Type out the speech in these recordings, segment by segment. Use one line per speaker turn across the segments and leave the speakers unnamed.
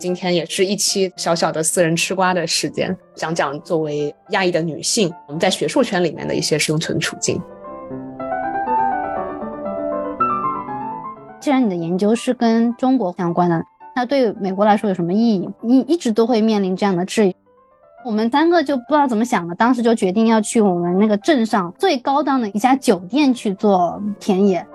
今天也是一期小小的私人吃瓜的时间，讲讲作为亚裔的女性，我们在学术圈里面的一些生存处境。
既然你的研究是跟中国相关的，那对美国来说有什么意义？一一直都会面临这样的质疑。我们三个就不知道怎么想的，当时就决定要去我们那个镇上最高档的一家酒店去做田野。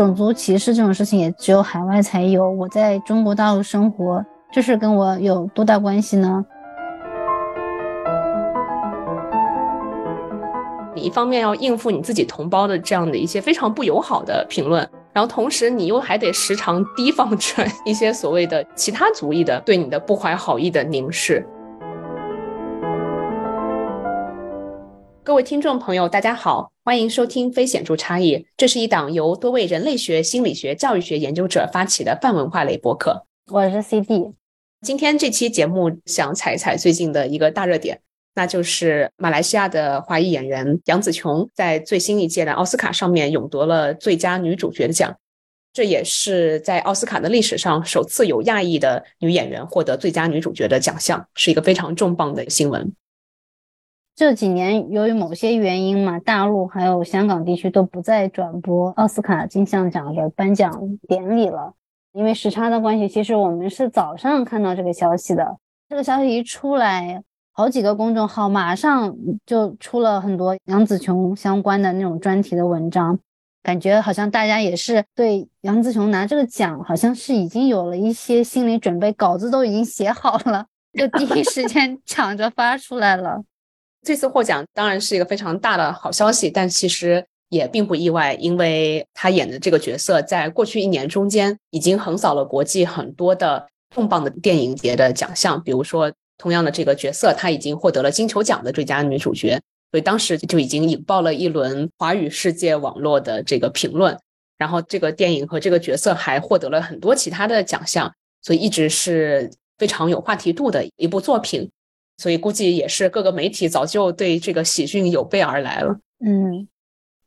种族歧视这种事情也只有海外才有，我在中国大陆生活，这是跟我有多大关系呢？
你一方面要应付你自己同胞的这样的一些非常不友好的评论，然后同时你又还得时常提防着 一些所谓的其他族裔的对你的不怀好意的凝视。各位听众朋友，大家好，欢迎收听《非显著差异》，这是一档由多位人类学、心理学、教育学研究者发起的泛文化类播客。
我是 CD，
今天这期节目想踩一踩最近的一个大热点，那就是马来西亚的华裔演员杨紫琼在最新一届的奥斯卡上面勇夺了最佳女主角的奖，这也是在奥斯卡的历史上首次有亚裔的女演员获得最佳女主角的奖项，是一个非常重磅的新闻。
这几年由于某些原因嘛，大陆还有香港地区都不再转播奥斯卡金像奖的颁奖典礼了，因为时差的关系。其实我们是早上看到这个消息的，这个消息一出来，好几个公众号马上就出了很多杨紫琼相关的那种专题的文章，感觉好像大家也是对杨紫琼拿这个奖，好像是已经有了一些心理准备，稿子都已经写好了，就第一时间 抢着发出来了。
这次获奖当然是一个非常大的好消息，但其实也并不意外，因为他演的这个角色在过去一年中间已经横扫了国际很多的重磅的电影节的奖项，比如说同样的这个角色，他已经获得了金球奖的最佳女主角，所以当时就已经引爆了一轮华语世界网络的这个评论。然后这个电影和这个角色还获得了很多其他的奖项，所以一直是非常有话题度的一部作品。所以估计也是各个媒体早就对这个喜讯有备而来了。
嗯，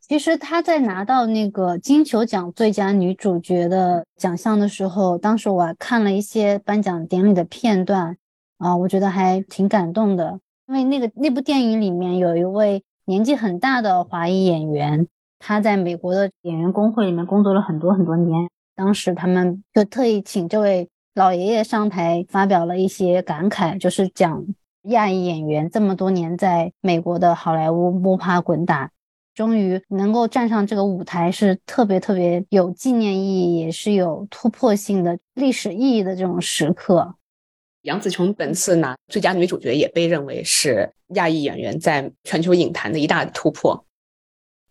其实他在拿到那个金球奖最佳女主角的奖项的时候，当时我还看了一些颁奖典礼的片段啊，我觉得还挺感动的。因为那个那部电影里面有一位年纪很大的华裔演员，他在美国的演员工会里面工作了很多很多年，当时他们就特意请这位老爷爷上台发表了一些感慨，就是讲。亚裔演员这么多年在美国的好莱坞摸爬滚打，终于能够站上这个舞台，是特别特别有纪念意义，也是有突破性的历史意义的这种时刻。
杨紫琼本次拿最佳女主角，也被认为是亚裔演员在全球影坛的一大突破。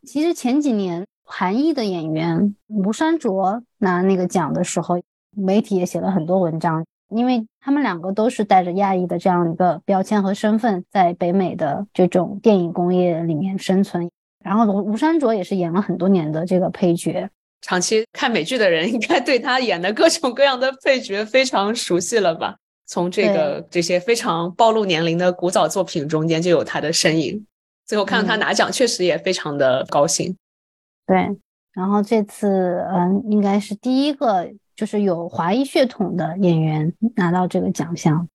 其实前几年韩裔的演员吴珊卓拿那个奖的时候，媒体也写了很多文章。因为他们两个都是带着亚裔的这样一个标签和身份，在北美的这种电影工业里面生存。然后吴吴山卓也是演了很多年的这个配角，
长期看美剧的人应该对他演的各种各样的配角非常熟悉了吧？从这个这些非常暴露年龄的古早作品中间就有他的身影。最后看到他拿奖，确实也非常的高兴。
对，然后这次嗯，应该是第一个。就是有华裔血统的演员拿到这个奖项，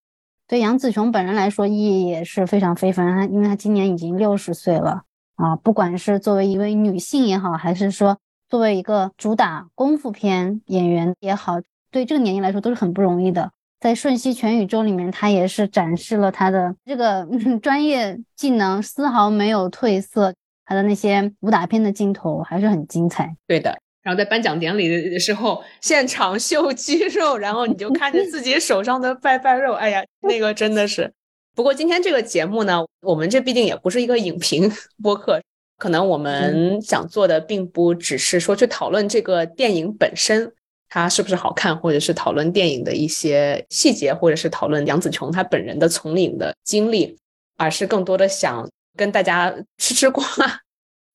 对杨紫琼本人来说意义也是非常非凡。她因为她今年已经六十岁了啊，不管是作为一位女性也好，还是说作为一个主打功夫片演员也好，对这个年龄来说都是很不容易的。在《瞬息全宇宙》里面，她也是展示了她的这个 专业技能，丝毫没有褪色。她的那些武打片的镜头还是很精彩。
对的。然后在颁奖典礼的时候，现场秀肌肉，然后你就看着自己手上的拜拜肉，哎呀，那个真的是。不过今天这个节目呢，我们这毕竟也不是一个影评 播客，可能我们想做的并不只是说去讨论这个电影本身它是不是好看，或者是讨论电影的一些细节，或者是讨论杨紫琼她本人的从影的经历，而是更多的想跟大家吃吃瓜。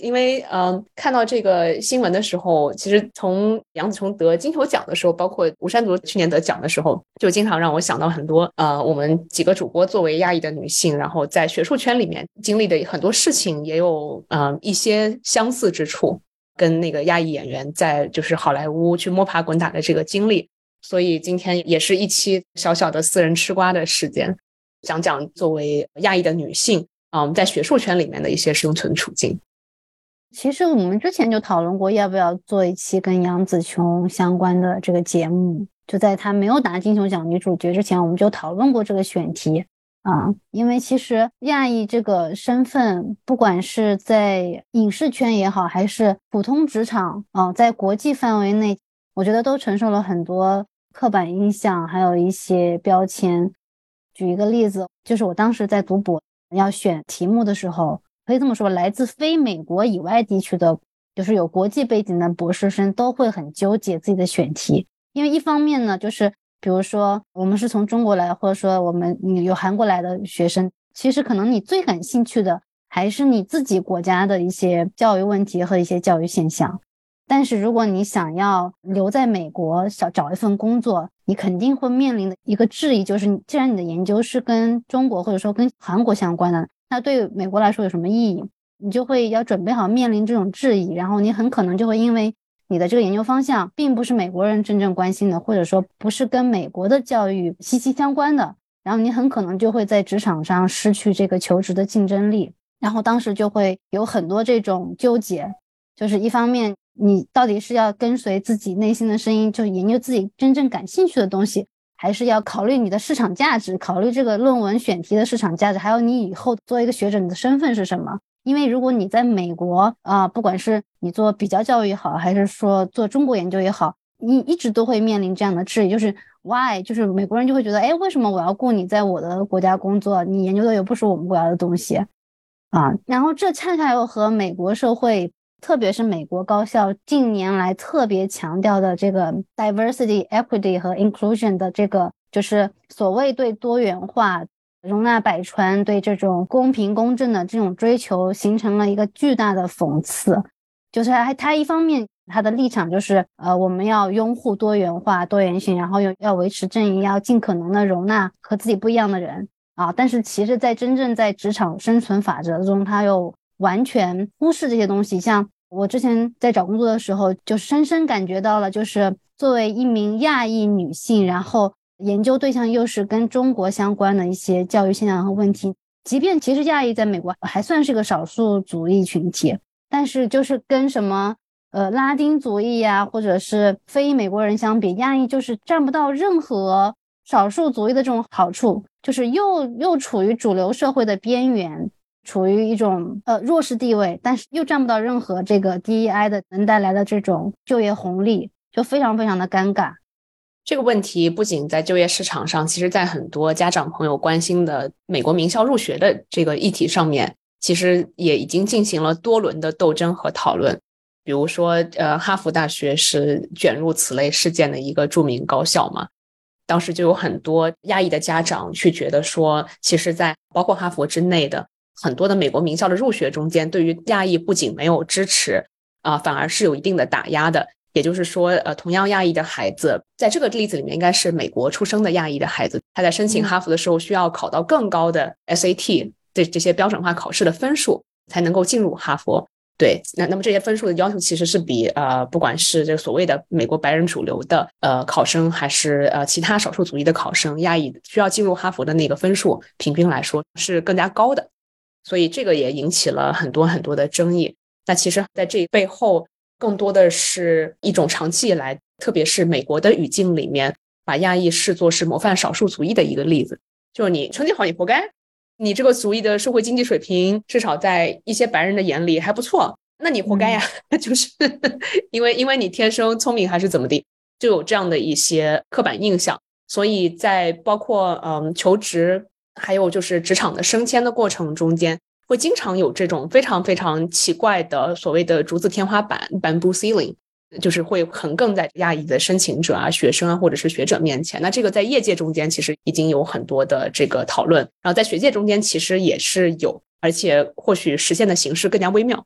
因为嗯，看到这个新闻的时候，其实从杨紫琼得金球奖的时候，包括吴珊卓去年得奖的时候，就经常让我想到很多呃，我们几个主播作为亚裔的女性，然后在学术圈里面经历的很多事情，也有呃一些相似之处。跟那个亚裔演员在就是好莱坞去摸爬滚打的这个经历。所以今天也是一期小小的私人吃瓜的时间，讲讲作为亚裔的女性啊，我们在学术圈里面的一些生存处境。
其实我们之前就讨论过，要不要做一期跟杨紫琼相关的这个节目。就在她没有拿金球奖女主角之前，我们就讨论过这个选题啊。因为其实亚裔这个身份，不管是在影视圈也好，还是普通职场啊，在国际范围内，我觉得都承受了很多。刻板印象还有一些标签。举一个例子，就是我当时在读博要选题目的时候，可以这么说，来自非美国以外地区的，就是有国际背景的博士生都会很纠结自己的选题。因为一方面呢，就是比如说我们是从中国来，或者说我们有韩国来的学生，其实可能你最感兴趣的还是你自己国家的一些教育问题和一些教育现象。但是，如果你想要留在美国，想找一份工作，你肯定会面临的一个质疑就是：既然你的研究是跟中国或者说跟韩国相关的，那对美国来说有什么意义？你就会要准备好面临这种质疑，然后你很可能就会因为你的这个研究方向并不是美国人真正关心的，或者说不是跟美国的教育息息相关的，然后你很可能就会在职场上失去这个求职的竞争力。然后当时就会有很多这种纠结，就是一方面。你到底是要跟随自己内心的声音，就研究自己真正感兴趣的东西，还是要考虑你的市场价值，考虑这个论文选题的市场价值，还有你以后做一个学者你的身份是什么？因为如果你在美国啊，不管是你做比较教育也好，还是说做中国研究也好，你一直都会面临这样的质疑，就是 why，就是美国人就会觉得，哎，为什么我要雇你在我的国家工作？你研究的又不是我们国家的东西啊，然后这恰恰又和美国社会。特别是美国高校近年来特别强调的这个 diversity, equity 和 inclusion 的这个，就是所谓对多元化、容纳百川、对这种公平公正的这种追求，形成了一个巨大的讽刺。就是他他一方面他的立场就是，呃，我们要拥护多元化、多元性，然后又要维持正义，要尽可能的容纳和自己不一样的人啊。但是其实，在真正在职场生存法则中，他又完全忽视这些东西，像。我之前在找工作的时候，就深深感觉到了，就是作为一名亚裔女性，然后研究对象又是跟中国相关的一些教育现象和问题。即便其实亚裔在美国还算是个少数族裔群体，但是就是跟什么呃拉丁族裔呀，或者是非裔美国人相比，亚裔就是占不到任何少数族裔的这种好处，就是又又处于主流社会的边缘。处于一种呃弱势地位，但是又占不到任何这个 DEI 的能带来的这种就业红利，就非常非常的尴尬。
这个问题不仅在就业市场上，其实在很多家长朋友关心的美国名校入学的这个议题上面，其实也已经进行了多轮的斗争和讨论。比如说，呃，哈佛大学是卷入此类事件的一个著名高校嘛，当时就有很多亚裔的家长去觉得说，其实，在包括哈佛之内的。很多的美国名校的入学中间，对于亚裔不仅没有支持啊，反而是有一定的打压的。也就是说，呃，同样亚裔的孩子，在这个例子里面，应该是美国出生的亚裔的孩子，他在申请哈佛的时候，需要考到更高的 SAT 这这些标准化考试的分数，才能够进入哈佛。对，那那么这些分数的要求其实是比呃，不管是这个所谓的美国白人主流的呃考生，还是呃其他少数族裔的考生，亚裔需要进入哈佛的那个分数，平均来说是更加高的。所以这个也引起了很多很多的争议。那其实，在这背后，更多的是一种长期以来，特别是美国的语境里面，把亚裔视作是模范少数族裔的一个例子。就是你成绩好，你活该；你这个族裔的社会经济水平，至少在一些白人的眼里还不错，那你活该呀。就是因为因为你天生聪明还是怎么的，就有这样的一些刻板印象。所以在包括嗯求职。还有就是职场的升迁的过程中间，会经常有这种非常非常奇怪的所谓的竹子天花板 （bamboo ceiling），就是会横亘在亚裔的申请者啊、学生啊或者是学者面前。那这个在业界中间其实已经有很多的这个讨论，然后在学界中间其实也是有，而且或许实现的形式更加微妙。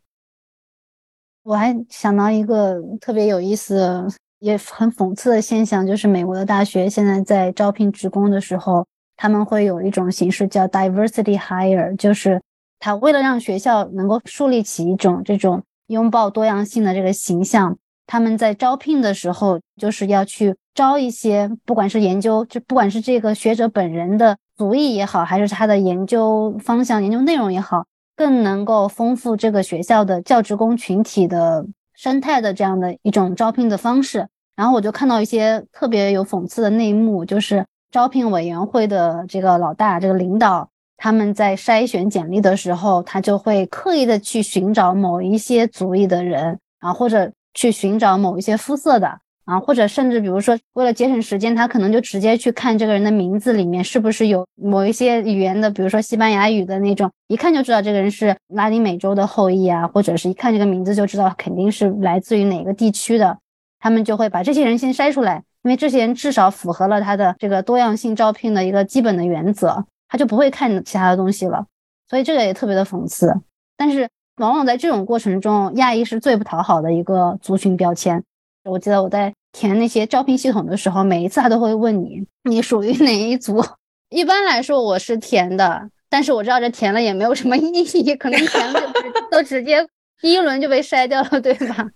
我还想到一个特别有意思也很讽刺的现象，就是美国的大学现在在招聘职工的时候。他们会有一种形式叫 diversity hire，就是他为了让学校能够树立起一种这种拥抱多样性的这个形象。他们在招聘的时候，就是要去招一些，不管是研究，就不管是这个学者本人的族裔也好，还是他的研究方向、研究内容也好，更能够丰富这个学校的教职工群体的生态的这样的一种招聘的方式。然后我就看到一些特别有讽刺的内幕，就是招聘委员会的这个老大、这个领导，他们在筛选简历的时候，他就会刻意的去寻找某一些族裔的人啊，或者。去寻找某一些肤色的啊，或者甚至比如说，为了节省时间，他可能就直接去看这个人的名字里面是不是有某一些语言的，比如说西班牙语的那种，一看就知道这个人是拉丁美洲的后裔啊，或者是一看这个名字就知道肯定是来自于哪个地区的，他们就会把这些人先筛出来，因为这些人至少符合了他的这个多样性招聘的一个基本的原则，他就不会看其他的东西了，所以这个也特别的讽刺，但是。往往在这种过程中，亚裔是最不讨好的一个族群标签。我记得我在填那些招聘系统的时候，每一次他都会问你，你属于哪一族？一般来说我是填的，但是我知道这填了也没有什么意义，可能填了 都直接第一轮就被筛掉了，对吧？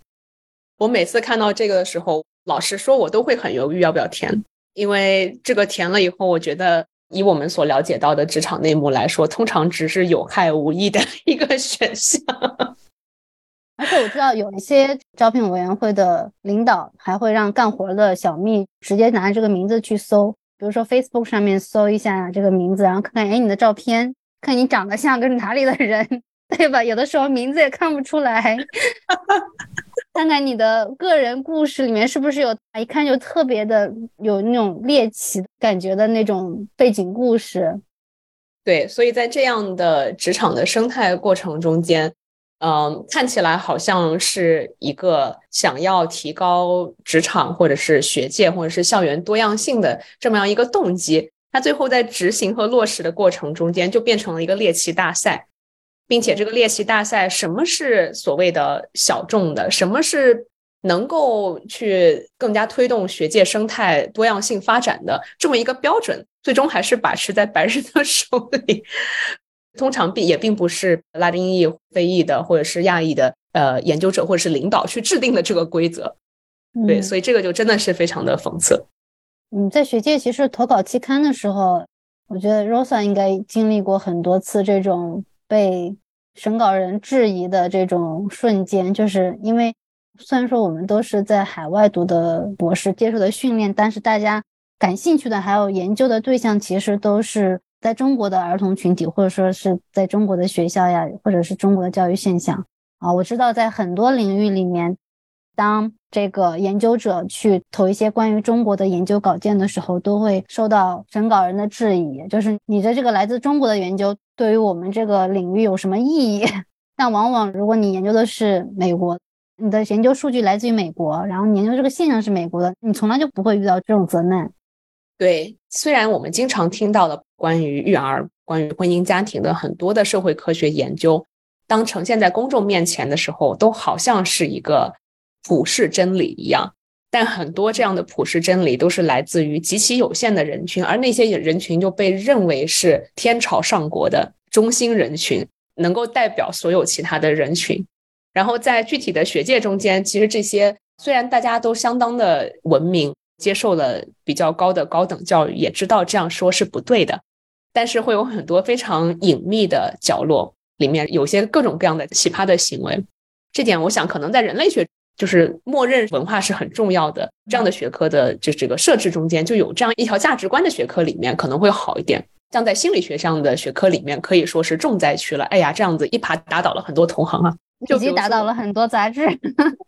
我每次看到这个的时候，老实说，我都会很犹豫要不要填，因为这个填了以后，我觉得。以我们所了解到的职场内幕来说，通常只是有害无益的 一个选项。
而且我知道有一些招聘委员会的领导还会让干活的小蜜直接拿这个名字去搜，比如说 Facebook 上面搜一下这个名字，然后看看哎你的照片，看你长得像个哪里的人，对吧？有的时候名字也看不出来。看看你的个人故事里面是不是有一看就特别的有那种猎奇感觉的那种背景故事？
对，所以在这样的职场的生态过程中间，嗯，看起来好像是一个想要提高职场或者是学界或者是校园多样性的这么样一个动机，它最后在执行和落实的过程中间就变成了一个猎奇大赛。并且这个猎奇大赛，什么是所谓的小众的？什么是能够去更加推动学界生态多样性发展的这么一个标准？最终还是把持在白人的手里。通常并也并不是拉丁裔、非裔的或者是亚裔的呃研究者或者是领导去制定的这个规则。对，所以这个就真的是非常的讽刺。
嗯，在学界其实投稿期刊的时候，我觉得 Rosa 应该经历过很多次这种被。审稿人质疑的这种瞬间，就是因为虽然说我们都是在海外读的博士，接受的训练，但是大家感兴趣的还有研究的对象，其实都是在中国的儿童群体，或者说是在中国的学校呀，或者是中国的教育现象啊。我知道在很多领域里面。当这个研究者去投一些关于中国的研究稿件的时候，都会受到审稿人的质疑，就是你的这个来自中国的研究对于我们这个领域有什么意义？但往往如果你研究的是美国，你的研究数据来自于美国，然后你研究这个现象是美国的，你从来就不会遇到这种责难。
对，虽然我们经常听到的关于育儿、关于婚姻家庭的很多的社会科学研究，当呈现在公众面前的时候，都好像是一个。普世真理一样，但很多这样的普世真理都是来自于极其有限的人群，而那些人群就被认为是天朝上国的中心人群，能够代表所有其他的人群。然后在具体的学界中间，其实这些虽然大家都相当的文明，接受了比较高的高等教育，也知道这样说是不对的，但是会有很多非常隐秘的角落里面有些各种各样的奇葩的行为。这点我想可能在人类学。就是默认文化是很重要的，这样的学科的就这个设置中间就有这样一条价值观的学科里面可能会好一点。像在心理学上的学科里面，可以说是重灾区了。哎呀，这样子一耙打倒了很多同行啊，就
已经打倒了很多杂志。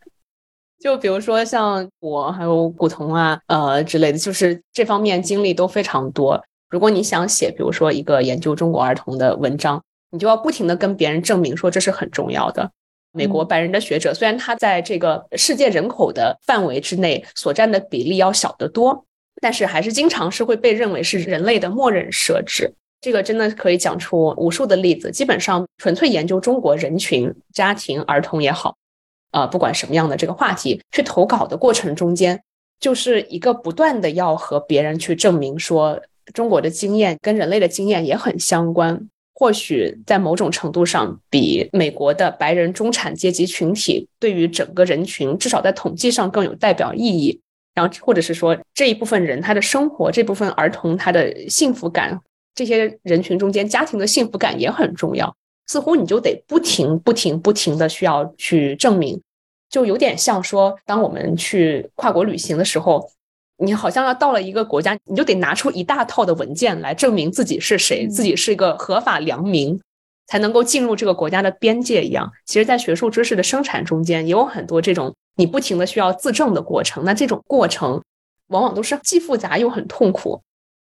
就比如说像我还有古潼啊，呃之类的，就是这方面经历都非常多。如果你想写，比如说一个研究中国儿童的文章，你就要不停的跟别人证明说这是很重要的。美国白人的学者，虽然他在这个世界人口的范围之内所占的比例要小得多，但是还是经常是会被认为是人类的默认设置。这个真的可以讲出无数的例子。基本上纯粹研究中国人群、家庭、儿童也好，啊，不管什么样的这个话题，去投稿的过程中间，就是一个不断的要和别人去证明说，中国的经验跟人类的经验也很相关。或许在某种程度上比美国的白人中产阶级群体对于整个人群，至少在统计上更有代表意义。然后，或者是说这一部分人他的生活，这部分儿童他的幸福感，这些人群中间家庭的幸福感也很重要。似乎你就得不停、不停、不停的需要去证明，就有点像说，当我们去跨国旅行的时候。你好像要到了一个国家，你就得拿出一大套的文件来证明自己是谁，自己是一个合法良民，才能够进入这个国家的边界一样。其实，在学术知识的生产中间，也有很多这种你不停的需要自证的过程。那这种过程，往往都是既复杂又很痛苦。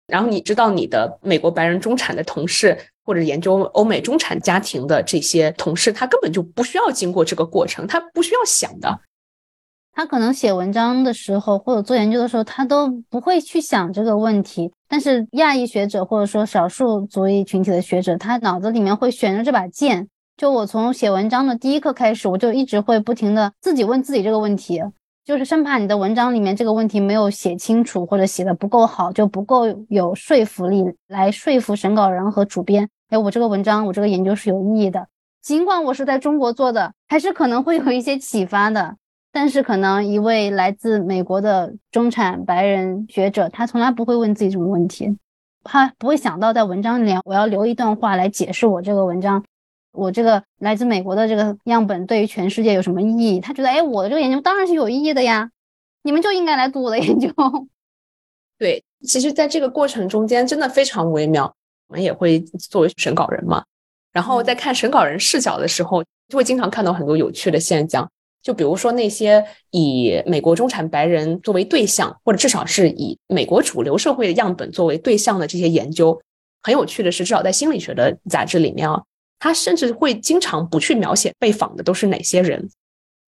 然后你知道，你的美国白人中产的同事，或者研究欧美中产家庭的这些同事，他根本就不需要经过这个过程，他不需要想的。
他可能写文章的时候，或者做研究的时候，他都不会去想这个问题。但是亚裔学者或者说少数族裔群体的学者，他脑子里面会悬着这把剑。就我从写文章的第一刻开始，我就一直会不停的自己问自己这个问题，就是生怕你的文章里面这个问题没有写清楚，或者写的不够好，就不够有说服力来说服审稿人和主编。哎，我这个文章，我这个研究是有意义的，尽管我是在中国做的，还是可能会有一些启发的。但是，可能一位来自美国的中产白人学者，他从来不会问自己这种问题，他不会想到在文章里我要留一段话来解释我这个文章，我这个来自美国的这个样本对于全世界有什么意义？他觉得，哎，我的这个研究当然是有意义的呀，你们就应该来读我的研究。
对，其实，在这个过程中间，真的非常微妙。我们也会作为审稿人嘛，然后在看审稿人视角的时候，就会经常看到很多有趣的现象。就比如说那些以美国中产白人作为对象，或者至少是以美国主流社会的样本作为对象的这些研究，很有趣的是，至少在心理学的杂志里面啊，他甚至会经常不去描写被访的都是哪些人，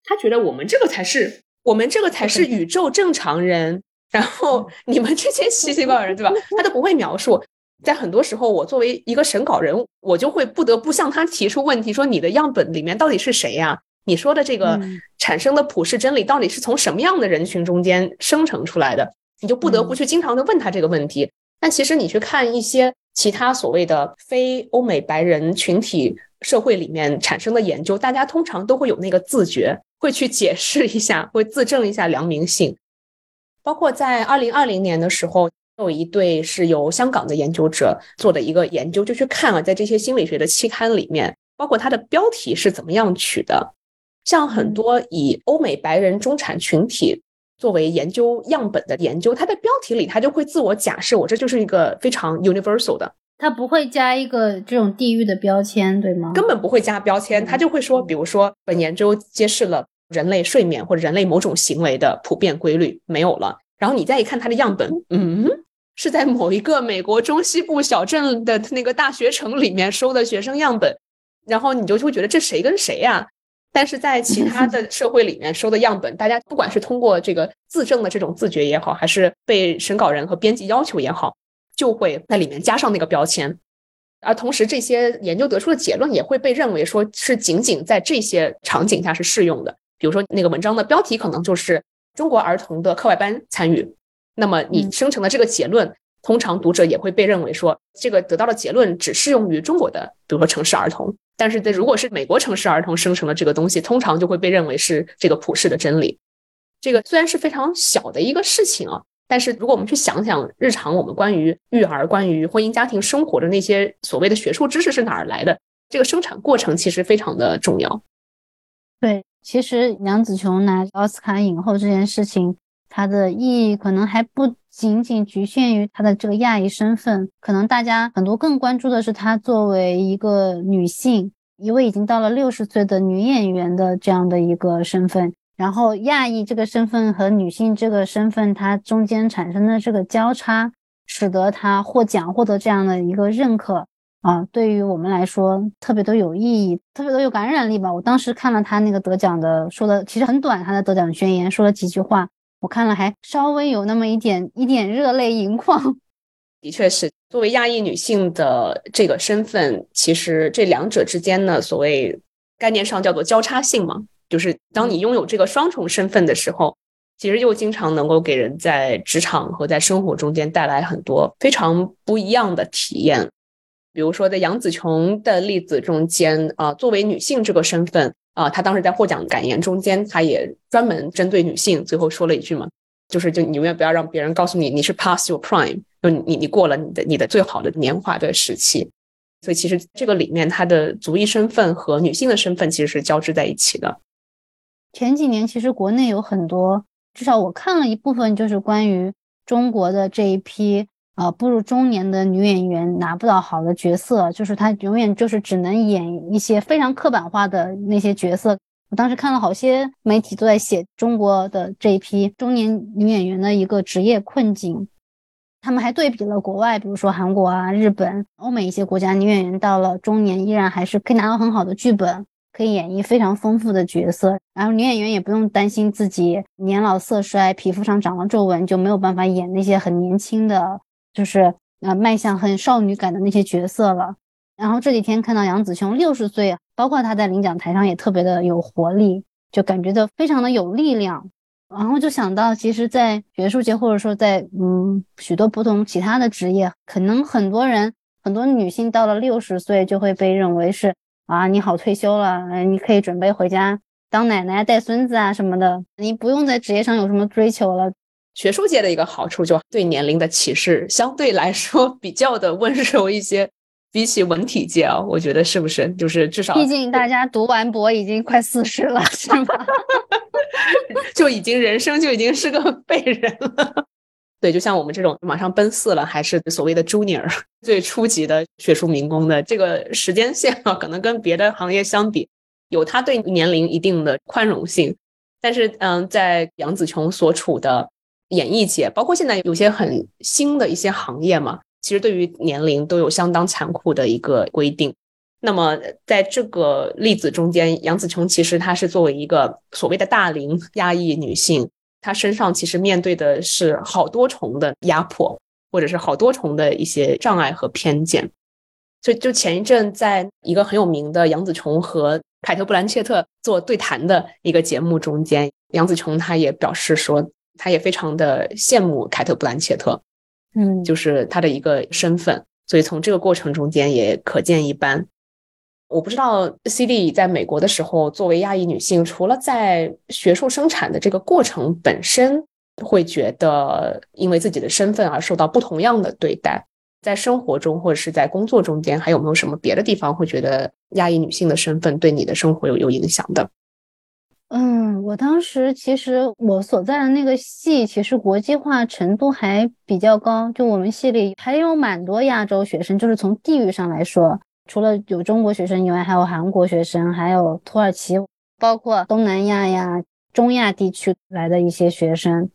他觉得我们这个才是我们这个才是宇宙正常人，然后你们这些奇奇怪怪人，对吧？他都不会描述。在很多时候，我作为一个审稿人，我就会不得不向他提出问题，说你的样本里面到底是谁呀？你说的这个产生的普世真理到底是从什么样的人群中间生成出来的？你就不得不去经常的问他这个问题。但其实你去看一些其他所谓的非欧美白人群体社会里面产生的研究，大家通常都会有那个自觉，会去解释一下，会自证一下良民性。包括在二零二零年的时候，有一对是由香港的研究者做的一个研究，就去看了在这些心理学的期刊里面，包括它的标题是怎么样取的。像很多以欧美白人中产群体作为研究样本的研究，它的标题里它就会自我假设，我这就是一个非常 universal 的，
它不会加一个这种地域的标签，对吗？
根本不会加标签，它就会说，比如说本研究揭示了人类睡眠或者人类某种行为的普遍规律没有了，然后你再一看它的样本，嗯，是在某一个美国中西部小镇的那个大学城里面收的学生样本，然后你就会觉得这谁跟谁呀？但是在其他的社会里面收的样本，大家不管是通过这个自证的这种自觉也好，还是被审稿人和编辑要求也好，就会在里面加上那个标签。而同时，这些研究得出的结论也会被认为说是仅仅在这些场景下是适用的。比如说，那个文章的标题可能就是“中国儿童的课外班参与”，那么你生成的这个结论，通常读者也会被认为说这个得到的结论只适用于中国的，比如说城市儿童。但是，在如果是美国城市儿童生成的这个东西，通常就会被认为是这个普世的真理。这个虽然是非常小的一个事情啊，但是如果我们去想想日常我们关于育儿、关于婚姻家庭生活的那些所谓的学术知识是哪儿来的，这个生产过程其实非常的重要。
对，其实杨子琼拿奥斯卡影后这件事情，它的意义可能还不。仅仅局限于她的这个亚裔身份，可能大家很多更关注的是她作为一个女性，一位已经到了六十岁的女演员的这样的一个身份。然后亚裔这个身份和女性这个身份，它中间产生的这个交叉，使得她获奖获得这样的一个认可啊，对于我们来说特别的有意义，特别的有感染力吧。我当时看了她那个得奖的，说的其实很短，她的得奖宣言说了几句话。我看了还稍微有那么一点一点热泪盈眶，
的确是作为亚裔女性的这个身份，其实这两者之间呢，所谓概念上叫做交叉性嘛，就是当你拥有这个双重身份的时候，其实又经常能够给人在职场和在生活中间带来很多非常不一样的体验。比如说在杨紫琼的例子中间啊，作为女性这个身份啊，她当时在获奖感言中间，她也专门针对女性，最后说了一句嘛，就是就你永远不要让别人告诉你你是 past your prime，就你你过了你的你的最好的年华的时期。所以其实这个里面，她的族裔身份和女性的身份其实是交织在一起的。
前几年其实国内有很多，至少我看了一部分，就是关于中国的这一批。呃，步入中年的女演员拿不到好的角色，就是她永远就是只能演一些非常刻板化的那些角色。我当时看了好些媒体都在写中国的这一批中年女演员的一个职业困境，他们还对比了国外，比如说韩国啊、日本、欧美一些国家女演员到了中年依然还是可以拿到很好的剧本，可以演绎非常丰富的角色，然后女演员也不用担心自己年老色衰、皮肤上长了皱纹就没有办法演那些很年轻的。就是呃，迈向很少女感的那些角色了。然后这几天看到杨紫琼六十岁，包括她在领奖台上也特别的有活力，就感觉到非常的有力量。然后就想到，其实，在学术界或者说在嗯许多不同其他的职业，可能很多人很多女性到了六十岁就会被认为是啊，你好退休了，你可以准备回家当奶奶带孙子啊什么的，你不用在职业上有什么追求了。
学术界的一个好处，就对年龄的歧视相对来说比较的温柔一些，比起文体界啊，我觉得是不是？就是至少，
毕竟大家读完博已经快四十了，是吗？
就已经人生就已经是个废人了。对，就像我们这种马上奔四了，还是所谓的 junior 最初级的学术民工的这个时间线啊，可能跟别的行业相比，有他对年龄一定的宽容性。但是，嗯，在杨紫琼所处的。演艺界，包括现在有些很新的一些行业嘛，其实对于年龄都有相当残酷的一个规定。那么在这个例子中间，杨紫琼其实她是作为一个所谓的大龄压抑女性，她身上其实面对的是好多重的压迫，或者是好多重的一些障碍和偏见。所以，就前一阵在一个很有名的杨紫琼和凯特·布兰切特做对谈的一个节目中间，杨紫琼她也表示说。他也非常的羡慕凯特·布兰切特，
嗯，
就是他的一个身份，所以从这个过程中间也可见一斑。我不知道 C D 在美国的时候，作为亚裔女性，除了在学术生产的这个过程本身会觉得因为自己的身份而受到不同样的对待，在生活中或者是在工作中间，还有没有什么别的地方会觉得亚裔女性的身份对你的生活有有影响的？
嗯，我当时其实我所在的那个系，其实国际化程度还比较高。就我们系里还有蛮多亚洲学生，就是从地域上来说，除了有中国学生以外，还有韩国学生，还有土耳其，包括东南亚呀、中亚地区来的一些学生。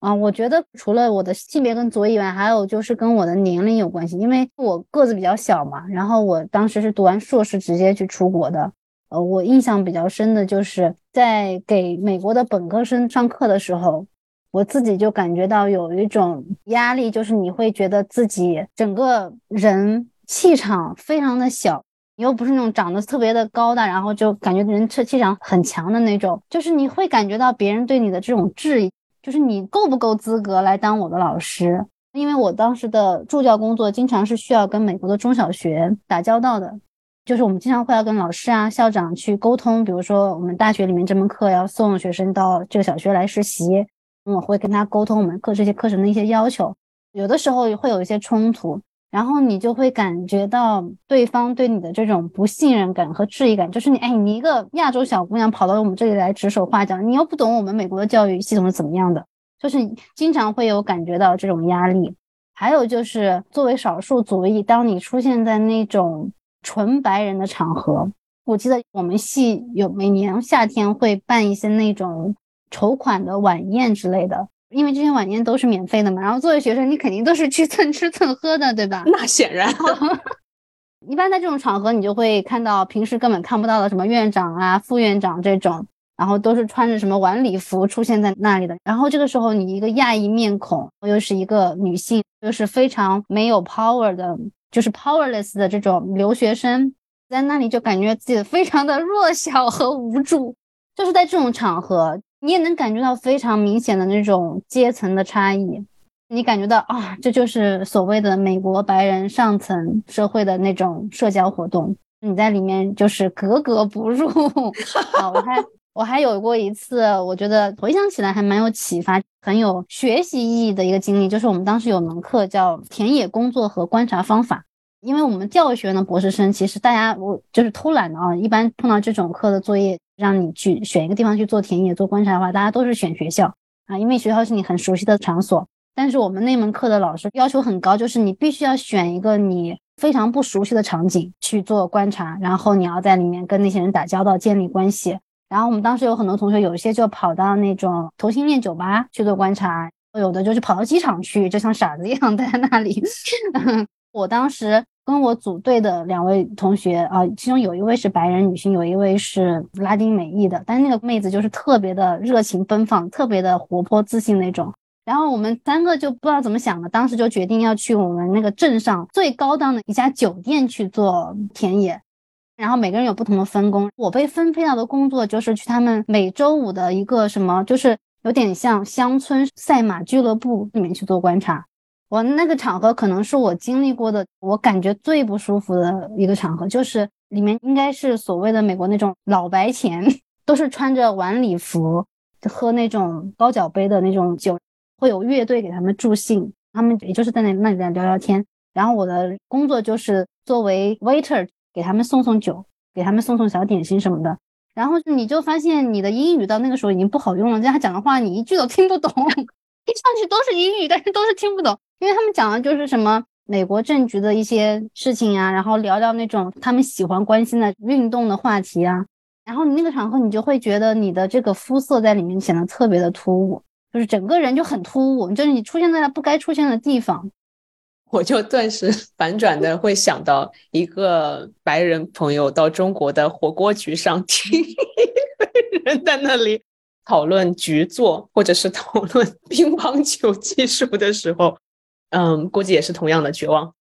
啊，我觉得除了我的性别跟左以外，还有就是跟我的年龄有关系，因为我个子比较小嘛。然后我当时是读完硕士直接去出国的。呃，我印象比较深的就是在给美国的本科生上课的时候，我自己就感觉到有一种压力，就是你会觉得自己整个人气场非常的小，你又不是那种长得特别的高大，然后就感觉人气气场很强的那种，就是你会感觉到别人对你的这种质疑，就是你够不够资格来当我的老师？因为我当时的助教工作经常是需要跟美国的中小学打交道的。就是我们经常会要跟老师啊、校长去沟通，比如说我们大学里面这门课要送学生到这个小学来实习，我会跟他沟通我们课这些课程的一些要求，有的时候会有一些冲突，然后你就会感觉到对方对你的这种不信任感和质疑感，就是你哎，你一个亚洲小姑娘跑到我们这里来指手画脚，你又不懂我们美国的教育系统是怎么样的，就是经常会有感觉到这种压力。还有就是作为少数族裔，当你出现在那种。纯白人的场合，我记得我们系有每年夏天会办一些那种筹款的晚宴之类的，因为这些晚宴都是免费的嘛。然后作为学生，你肯定都是去蹭 吃蹭喝的，对吧？
那显然，
一般在这种场合，你就会看到平时根本看不到的什么院长啊、副院长这种，然后都是穿着什么晚礼服出现在那里的。然后这个时候，你一个亚裔面孔，又是一个女性，又是非常没有 power 的。就是 powerless 的这种留学生，在那里就感觉自己非常的弱小和无助。就是在这种场合，你也能感觉到非常明显的那种阶层的差异。你感觉到啊，这就是所谓的美国白人上层社会的那种社交活动，你在里面就是格格不入 啊！我还我还有过一次，我觉得回想起来还蛮有启发、很有学习意义的一个经历，就是我们当时有门课叫田野工作和观察方法。因为我们教学院的博士生，其实大家我就是偷懒的啊，一般碰到这种课的作业，让你去选一个地方去做田野做观察的话，大家都是选学校啊，因为学校是你很熟悉的场所。但是我们那门课的老师要求很高，就是你必须要选一个你非常不熟悉的场景去做观察，然后你要在里面跟那些人打交道、建立关系。然后我们当时有很多同学，有一些就跑到那种同性恋酒吧去做观察，有的就是跑到机场去，就像傻子一样 待在那里。我当时跟我组队的两位同学啊，其中有一位是白人女性，有一位是拉丁美裔的，但是那个妹子就是特别的热情奔放，特别的活泼自信那种。然后我们三个就不知道怎么想的，当时就决定要去我们那个镇上最高档的一家酒店去做田野。然后每个人有不同的分工，我被分配到的工作就是去他们每周五的一个什么，就是有点像乡村赛马俱乐部里面去做观察。我那个场合可能是我经历过的，我感觉最不舒服的一个场合，就是里面应该是所谓的美国那种老白钱，都是穿着晚礼服，喝那种高脚杯的那种酒。会有乐队给他们助兴，他们也就是在那那里在聊聊天。然后我的工作就是作为 waiter 给他们送送酒，给他们送送小点心什么的。然后你就发现你的英语到那个时候已经不好用了，人家讲的话你一句都听不懂，听上去都是英语，但是都是听不懂，因为他们讲的就是什么美国政局的一些事情呀，然后聊聊那种他们喜欢关心的运动的话题啊。然后你那个场合，你就会觉得你的这个肤色在里面显得特别的突兀。就是整个人就很突兀，就是你出现在了不该出现的地方，
我就顿时 反转的会想到一个白人朋友到中国的火锅局上 听一个人在那里讨论局座或者是讨论乒乓球技术的时候，嗯，估计也是同样的绝望。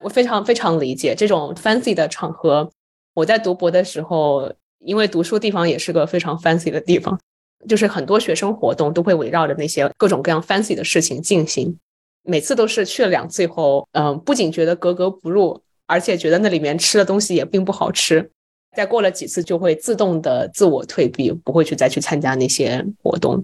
我非常非常理解这种 fancy 的场合。我在读博的时候，因为读书地方也是个非常 fancy 的地方。就是很多学生活动都会围绕着那些各种各样 fancy 的事情进行，每次都是去了两次以后，嗯，不仅觉得格格不入，而且觉得那里面吃的东西也并不好吃。再过了几次，就会自动的自我退避，不会去再去参加那些活动。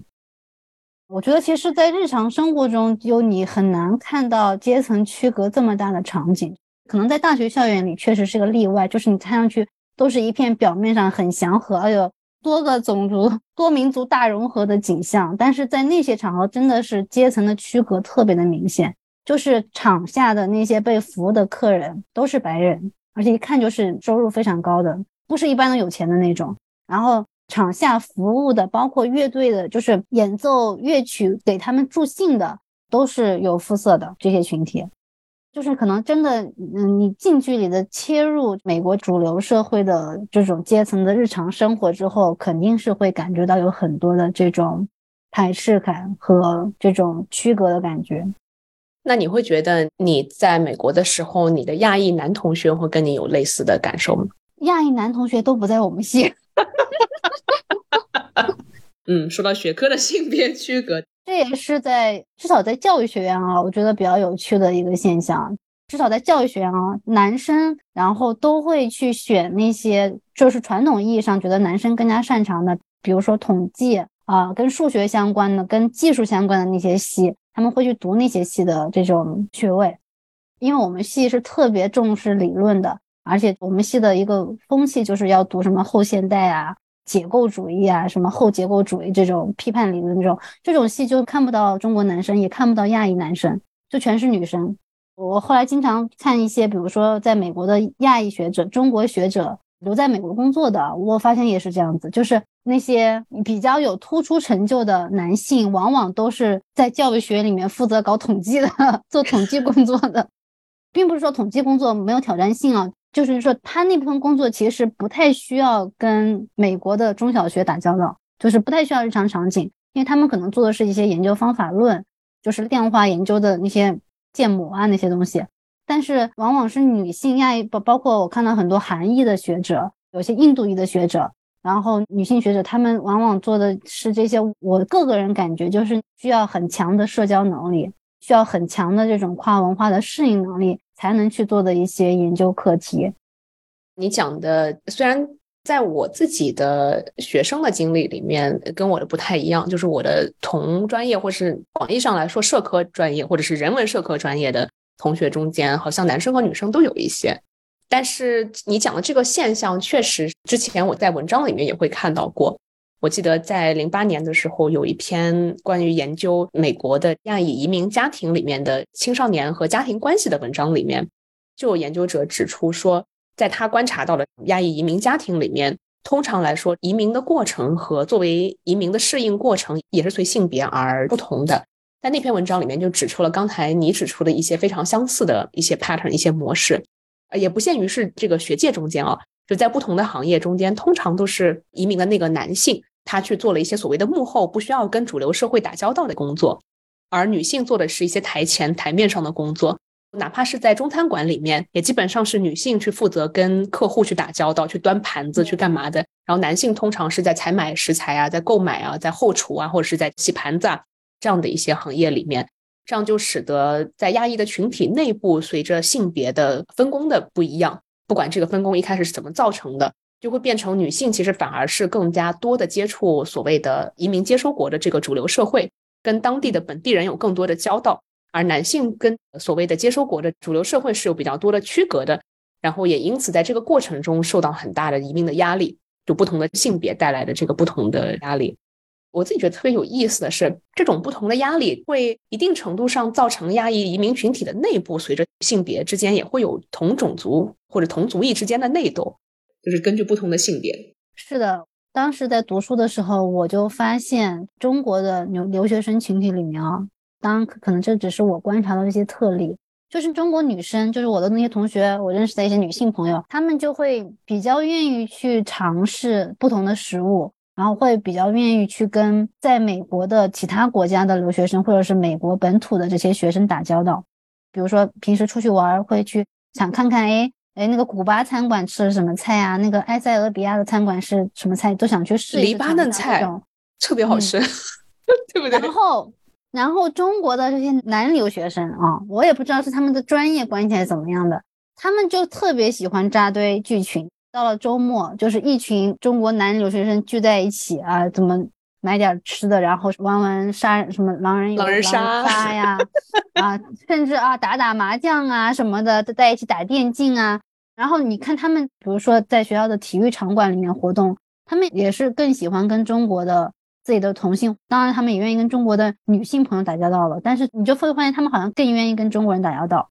我觉得，其实，在日常生活中，就你很难看到阶层区隔这么大的场景。可能在大学校园里确实是个例外，就是你看上去都是一片表面上很祥和，哎呦。多个种族、多民族大融合的景象，但是在那些场合真的是阶层的区隔特别的明显。就是场下的那些被服务的客人都是白人，而且一看就是收入非常高的，不是一般的有钱的那种。然后场下服务的，包括乐队的，就是演奏乐曲给他们助兴的，都是有肤色的这些群体。就是可能真的，嗯，你近距离的切入美国主流社会的这种阶层的日常生活之后，肯定是会感觉到有很多的这种排斥感和这种区隔的感觉。
那你会觉得你在美国的时候，你的亚裔男同学会跟你有类似的感受吗？
亚裔男同学都不在我们系。
嗯，说到学科的性别区隔。
这也是在至少在教育学院啊，我觉得比较有趣的一个现象。至少在教育学院啊，男生然后都会去选那些就是传统意义上觉得男生更加擅长的，比如说统计啊，跟数学相关的、跟技术相关的那些系，他们会去读那些系的这种学位。因为我们系是特别重视理论的，而且我们系的一个风气就是要读什么后现代啊。解构主义啊，什么后结构主义这种批判理论，这种这种戏就看不到中国男生，也看不到亚裔男生，就全是女生。我后来经常看一些，比如说在美国的亚裔学者、中国学者留在美国工作的，我发现也是这样子，就是那些比较有突出成就的男性，往往都是在教育学里面负责搞统计的，做统计工作的，并不是说统计工作没有挑战性啊。就是说，他那部分工作其实不太需要跟美国的中小学打交道，就是不太需要日常场景，因为他们可能做的是一些研究方法论，就是量化研究的那些建模啊那些东西。但是往往是女性亚裔，包包括我看到很多韩裔的学者，有些印度裔的学者，然后女性学者，他们往往做的是这些。我个个人感觉就是需要很强的社交能力。需要很强的这种跨文化的适应能力才能去做的一些研究课题。
你讲的虽然在我自己的学生的经历里面跟我的不太一样，就是我的同专业或是广义上来说社科专业或者是人文社科专业的同学中间，好像男生和女生都有一些。但是你讲的这个现象，确实之前我在文章里面也会看到过。我记得在零八年的时候，有一篇关于研究美国的亚裔移民家庭里面的青少年和家庭关系的文章里面，就有研究者指出说，在他观察到的亚裔移民家庭里面，通常来说，移民的过程和作为移民的适应过程也是随性别而不同的。在那篇文章里面就指出了刚才你指出的一些非常相似的一些 pattern、一些模式，呃，也不限于是这个学界中间啊，就在不同的行业中间，通常都是移民的那个男性。他去做了一些所谓的幕后不需要跟主流社会打交道的工作，而女性做的是一些台前台面上的工作，哪怕是在中餐馆里面，也基本上是女性去负责跟客户去打交道，去端盘子，去干嘛的。然后男性通常是在采买食材啊，在购买啊，在后厨啊，或者是在洗盘子啊这样的一些行业里面，这样就使得在亚裔的群体内部，随着性别的分工的不一样，不管这个分工一开始是怎么造成的。就会变成女性，其实反而是更加多的接触所谓的移民接收国的这个主流社会，跟当地的本地人有更多的交道，而男性跟所谓的接收国的主流社会是有比较多的区隔的，然后也因此在这个过程中受到很大的移民的压力，就不同的性别带来的这个不同的压力。我自己觉得特别有意思的是，这种不同的压力会一定程度上造成亚裔移民群体的内部，随着性别之间也会有同种族或者同族裔之间的内斗。就是根据不同的性别，
是的。当时在读书的时候，我就发现中国的留留学生群体里面啊，当可能这只是我观察到的一些特例，就是中国女生，就是我的那些同学，我认识的一些女性朋友，她们就会比较愿意去尝试不同的食物，然后会比较愿意去跟在美国的其他国家的留学生，或者是美国本土的这些学生打交道。比如说平时出去玩，会去想看看，哎。哎，那个古巴餐馆吃的什么菜啊？那个埃塞俄比亚的餐馆是什么菜？都想去试。
黎巴嫩菜特别好吃，对不对？
然后，然后中国的这些男留学生啊，我也不知道是他们的专业关系还是怎么样的，他们就特别喜欢扎堆聚群。到了周末，就是一群中国男留学生聚在一起啊，怎么？买点吃的，然后玩玩杀什么狼人
狼人杀
呀，啊，甚至啊打打麻将啊什么的，在一起打电竞啊。然后你看他们，比如说在学校的体育场馆里面活动，他们也是更喜欢跟中国的自己的同性，当然他们也愿意跟中国的女性朋友打交道了。但是你就会发现，他们好像更愿意跟中国人打交道，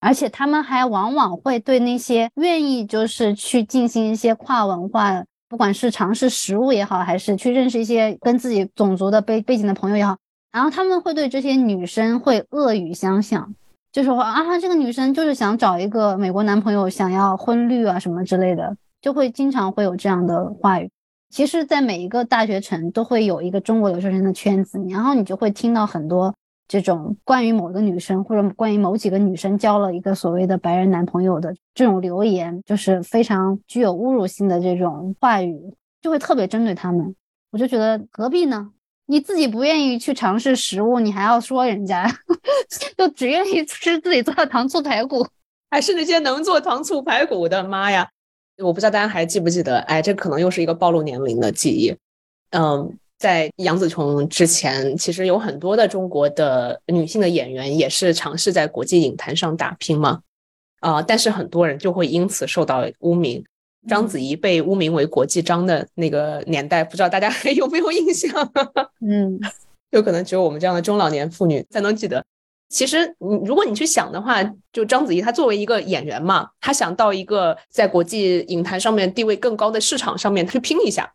而且他们还往往会对那些愿意就是去进行一些跨文化。不管是尝试食物也好，还是去认识一些跟自己种族的背背景的朋友也好，然后他们会对这些女生会恶语相向，就是说啊，这个女生就是想找一个美国男朋友，想要婚绿啊什么之类的，就会经常会有这样的话语。其实，在每一个大学城都会有一个中国留学生的圈子，然后你就会听到很多。这种关于某个女生或者关于某几个女生交了一个所谓的白人男朋友的这种留言，就是非常具有侮辱性的这种话语，就会特别针对他们。我就觉得何必呢？你自己不愿意去尝试食物，你还要说人家，就只愿意吃自己做的糖醋排骨，
还 是那些能做糖醋排骨的？妈呀！我不知道大家还记不记得？哎，这可能又是一个暴露年龄的记忆。嗯。在杨紫琼之前，其实有很多的中国的女性的演员也是尝试在国际影坛上打拼嘛，啊，但是很多人就会因此受到污名。章子怡被污名为“国际章”的那个年代，不知道大家还 有没有印象？
嗯，
有可能只有我们这样的中老年妇女才能记得。其实，你如果你去想的话，就章子怡她作为一个演员嘛，她想到一个在国际影坛上面地位更高的市场上面去拼一下。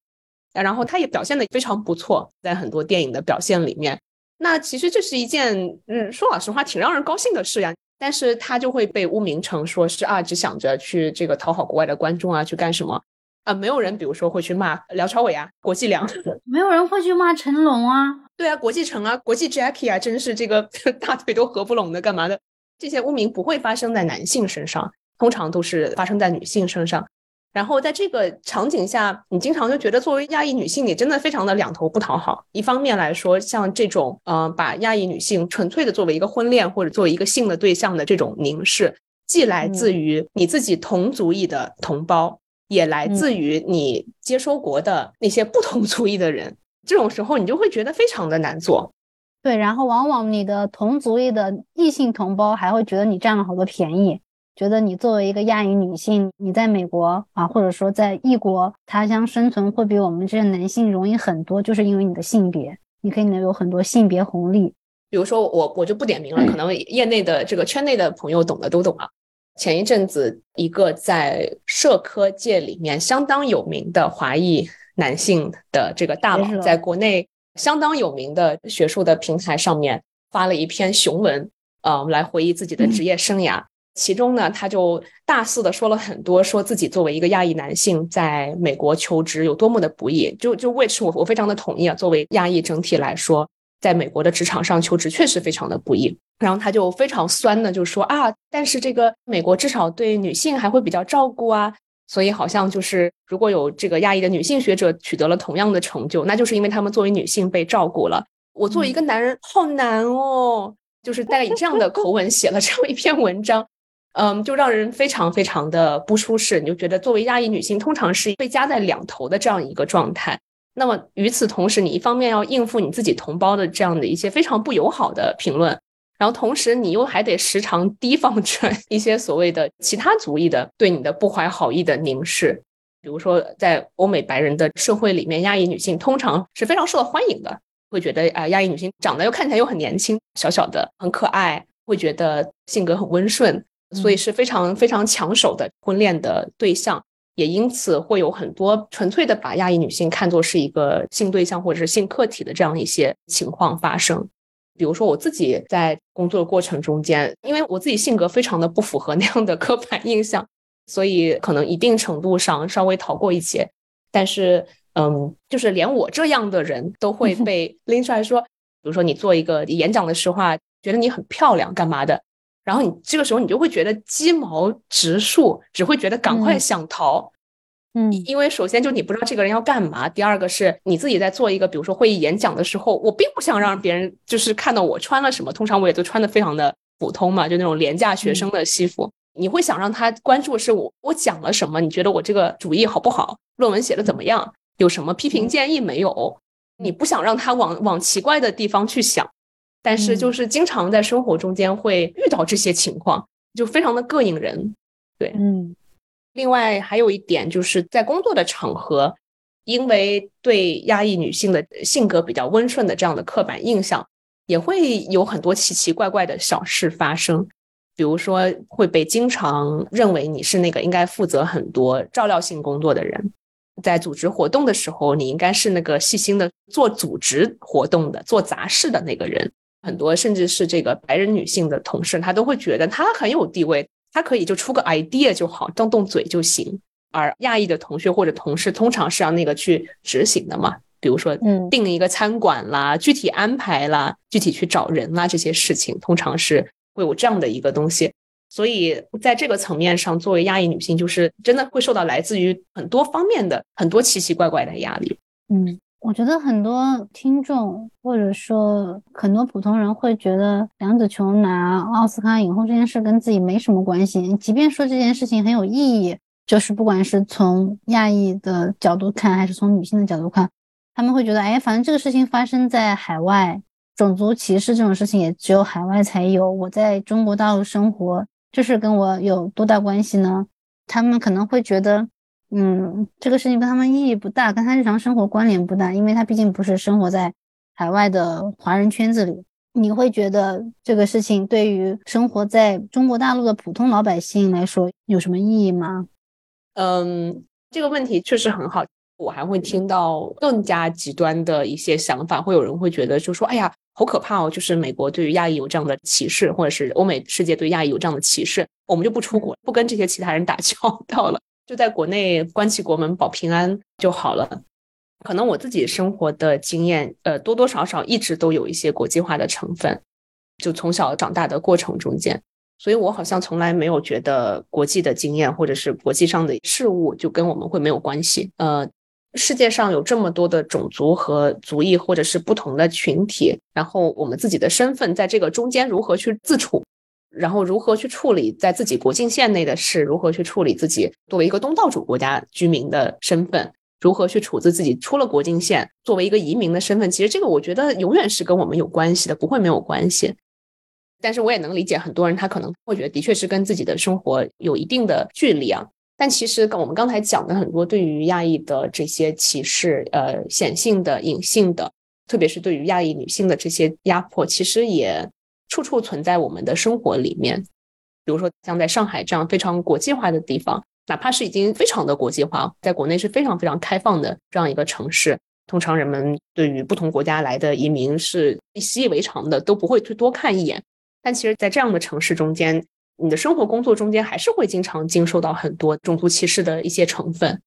然后她也表现的非常不错，在很多电影的表现里面，那其实这是一件，嗯，说老实话，挺让人高兴的事呀。但是他就会被污名成说是啊，只想着去这个讨好国外的观众啊，去干什么啊？没有人，比如说会去骂梁朝伟啊，国际梁，
没有人会去骂成龙啊，
对啊，国际成啊，国际 Jackie 啊，真是这个 大腿都合不拢的，干嘛的？这些污名不会发生在男性身上，通常都是发生在女性身上。然后在这个场景下，你经常就觉得作为亚裔女性，你真的非常的两头不讨好。一方面来说，像这种嗯，把亚裔女性纯粹的作为一个婚恋或者作为一个性的对象的这种凝视，既来自于你自己同族裔的同胞，也来自于你接收国的那些不同族裔的人。这种时候，你就会觉得非常的难做。
对，然后往往你的同族裔的异性同胞还会觉得你占了好多便宜。觉得你作为一个亚裔女性，你在美国啊，或者说在异国他乡生存，会比我们这些男性容易很多，就是因为你的性别，你可以能有很多性别红利。
比如说我我就不点名了，可能业内的这个圈内的朋友懂的都懂啊。前一阵子，一个在社科界里面相当有名的华裔男性的这个大佬，在国内相当有名的学术的平台上面发了一篇雄文，呃，来回忆自己的职业生涯。其中呢，他就大肆的说了很多，说自己作为一个亚裔男性在美国求职有多么的不易。就就 which 我我非常的同意啊。作为亚裔整体来说，在美国的职场上求职确实非常的不易。然后他就非常酸的就说啊，但是这个美国至少对女性还会比较照顾啊，所以好像就是如果有这个亚裔的女性学者取得了同样的成就，那就是因为他们作为女性被照顾了。我作为一个男人好难哦，就是大概以这样的口吻写了这么一篇文章。嗯，就让人非常非常的不舒适。你就觉得作为亚裔女性，通常是被夹在两头的这样一个状态。那么与此同时，你一方面要应付你自己同胞的这样的一些非常不友好的评论，然后同时你又还得时常提防着 一些所谓的其他族裔的对你的不怀好意的凝视。比如说，在欧美白人的社会里面，亚裔女性通常是非常受到欢迎的，会觉得啊，亚裔女性长得又看起来又很年轻，小小的很可爱，会觉得性格很温顺。所以是非常非常抢手的婚恋的对象，也因此会有很多纯粹的把亚裔女性看作是一个性对象或者是性客体的这样一些情况发生。比如说我自己在工作的过程中间，因为我自己性格非常的不符合那样的刻板印象，所以可能一定程度上稍微逃过一劫。但是，嗯，就是连我这样的人都会 被拎出来说，比如说你做一个演讲的时候，觉得你很漂亮，干嘛的？然后你这个时候你就会觉得鸡毛直竖，只会觉得赶快想逃，
嗯，
因为首先就你不知道这个人要干嘛，第二个是你自己在做一个比如说会议演讲的时候，我并不想让别人就是看到我穿了什么，通常我也都穿的非常的普通嘛，就那种廉价学生的西服。你会想让他关注是我我讲了什么？你觉得我这个主意好不好？论文写的怎么样？有什么批评建议没有？你不想让他往往奇怪的地方去想。但是就是经常在生活中间会遇到这些情况，就非常的膈应人。对，
嗯。
另外还有一点就是在工作的场合，因为对压抑女性的性格比较温顺的这样的刻板印象，也会有很多奇奇怪怪的小事发生。比如说会被经常认为你是那个应该负责很多照料性工作的人，在组织活动的时候，你应该是那个细心的做组织活动的、做杂事的那个人。很多甚至是这个白人女性的同事，她都会觉得她很有地位，她可以就出个 idea 就好，动动嘴就行。而亚裔的同学或者同事，通常是让那个去执行的嘛，比如说订一个餐馆啦，具体安排啦，具体去找人啦，这些事情通常是会有这样的一个东西。所以在这个层面上，作为亚裔女性，就是真的会受到来自于很多方面的很多奇奇怪怪的压力。
嗯。我觉得很多听众或者说很多普通人会觉得梁子琼拿奥斯卡影后这件事跟自己没什么关系，即便说这件事情很有意义，就是不管是从亚裔的角度看，还是从女性的角度看，他们会觉得，哎，反正这个事情发生在海外，种族歧视这种事情也只有海外才有，我在中国大陆生活，这事跟我有多大关系呢？他们可能会觉得。嗯，这个事情跟他们意义不大，跟他日常生活关联不大，因为他毕竟不是生活在海外的华人圈子里。你会觉得这个事情对于生活在中国大陆的普通老百姓来说有什么意义吗？
嗯，这个问题确实很好。我还会听到更加极端的一些想法，会有人会觉得，就说：“哎呀，好可怕哦！就是美国对于亚裔有这样的歧视，或者是欧美世界对亚裔有这样的歧视，我们就不出国，不跟这些其他人打交道了。”就在国内关起国门保平安就好了。可能我自己生活的经验，呃，多多少少一直都有一些国际化的成分。就从小长大的过程中间，所以我好像从来没有觉得国际的经验或者是国际上的事物就跟我们会没有关系。呃，世界上有这么多的种族和族裔或者是不同的群体，然后我们自己的身份在这个中间如何去自处，然后如何去处理在自己国境线内的事，如何去处理自己作为一个东道主国家居民的身份，如何去处置自己出了国境线作为一个移民的身份，其实这个我觉得永远是跟我们有关系的，不会没有关系。但是我也能理解很多人，他可能会觉得的确是跟自己的生活有一定的距离啊。但其实跟我们刚才讲的很多对于亚裔的这些歧视，呃，显性的、隐性的，特别是对于亚裔女性的这些压迫，其实也处处存在我们的生活里面。比如说像在上海这样非常国际化的地方，哪怕是已经非常的国际化，在国内是非常非常开放的这样一个城市，通常人们对于不同国家来的移民是习以为常的，都不会去多看一眼。但其实，在这样的城市中间，你的生活、工作中间，还是会经常经受到很多种族歧视的一些成分。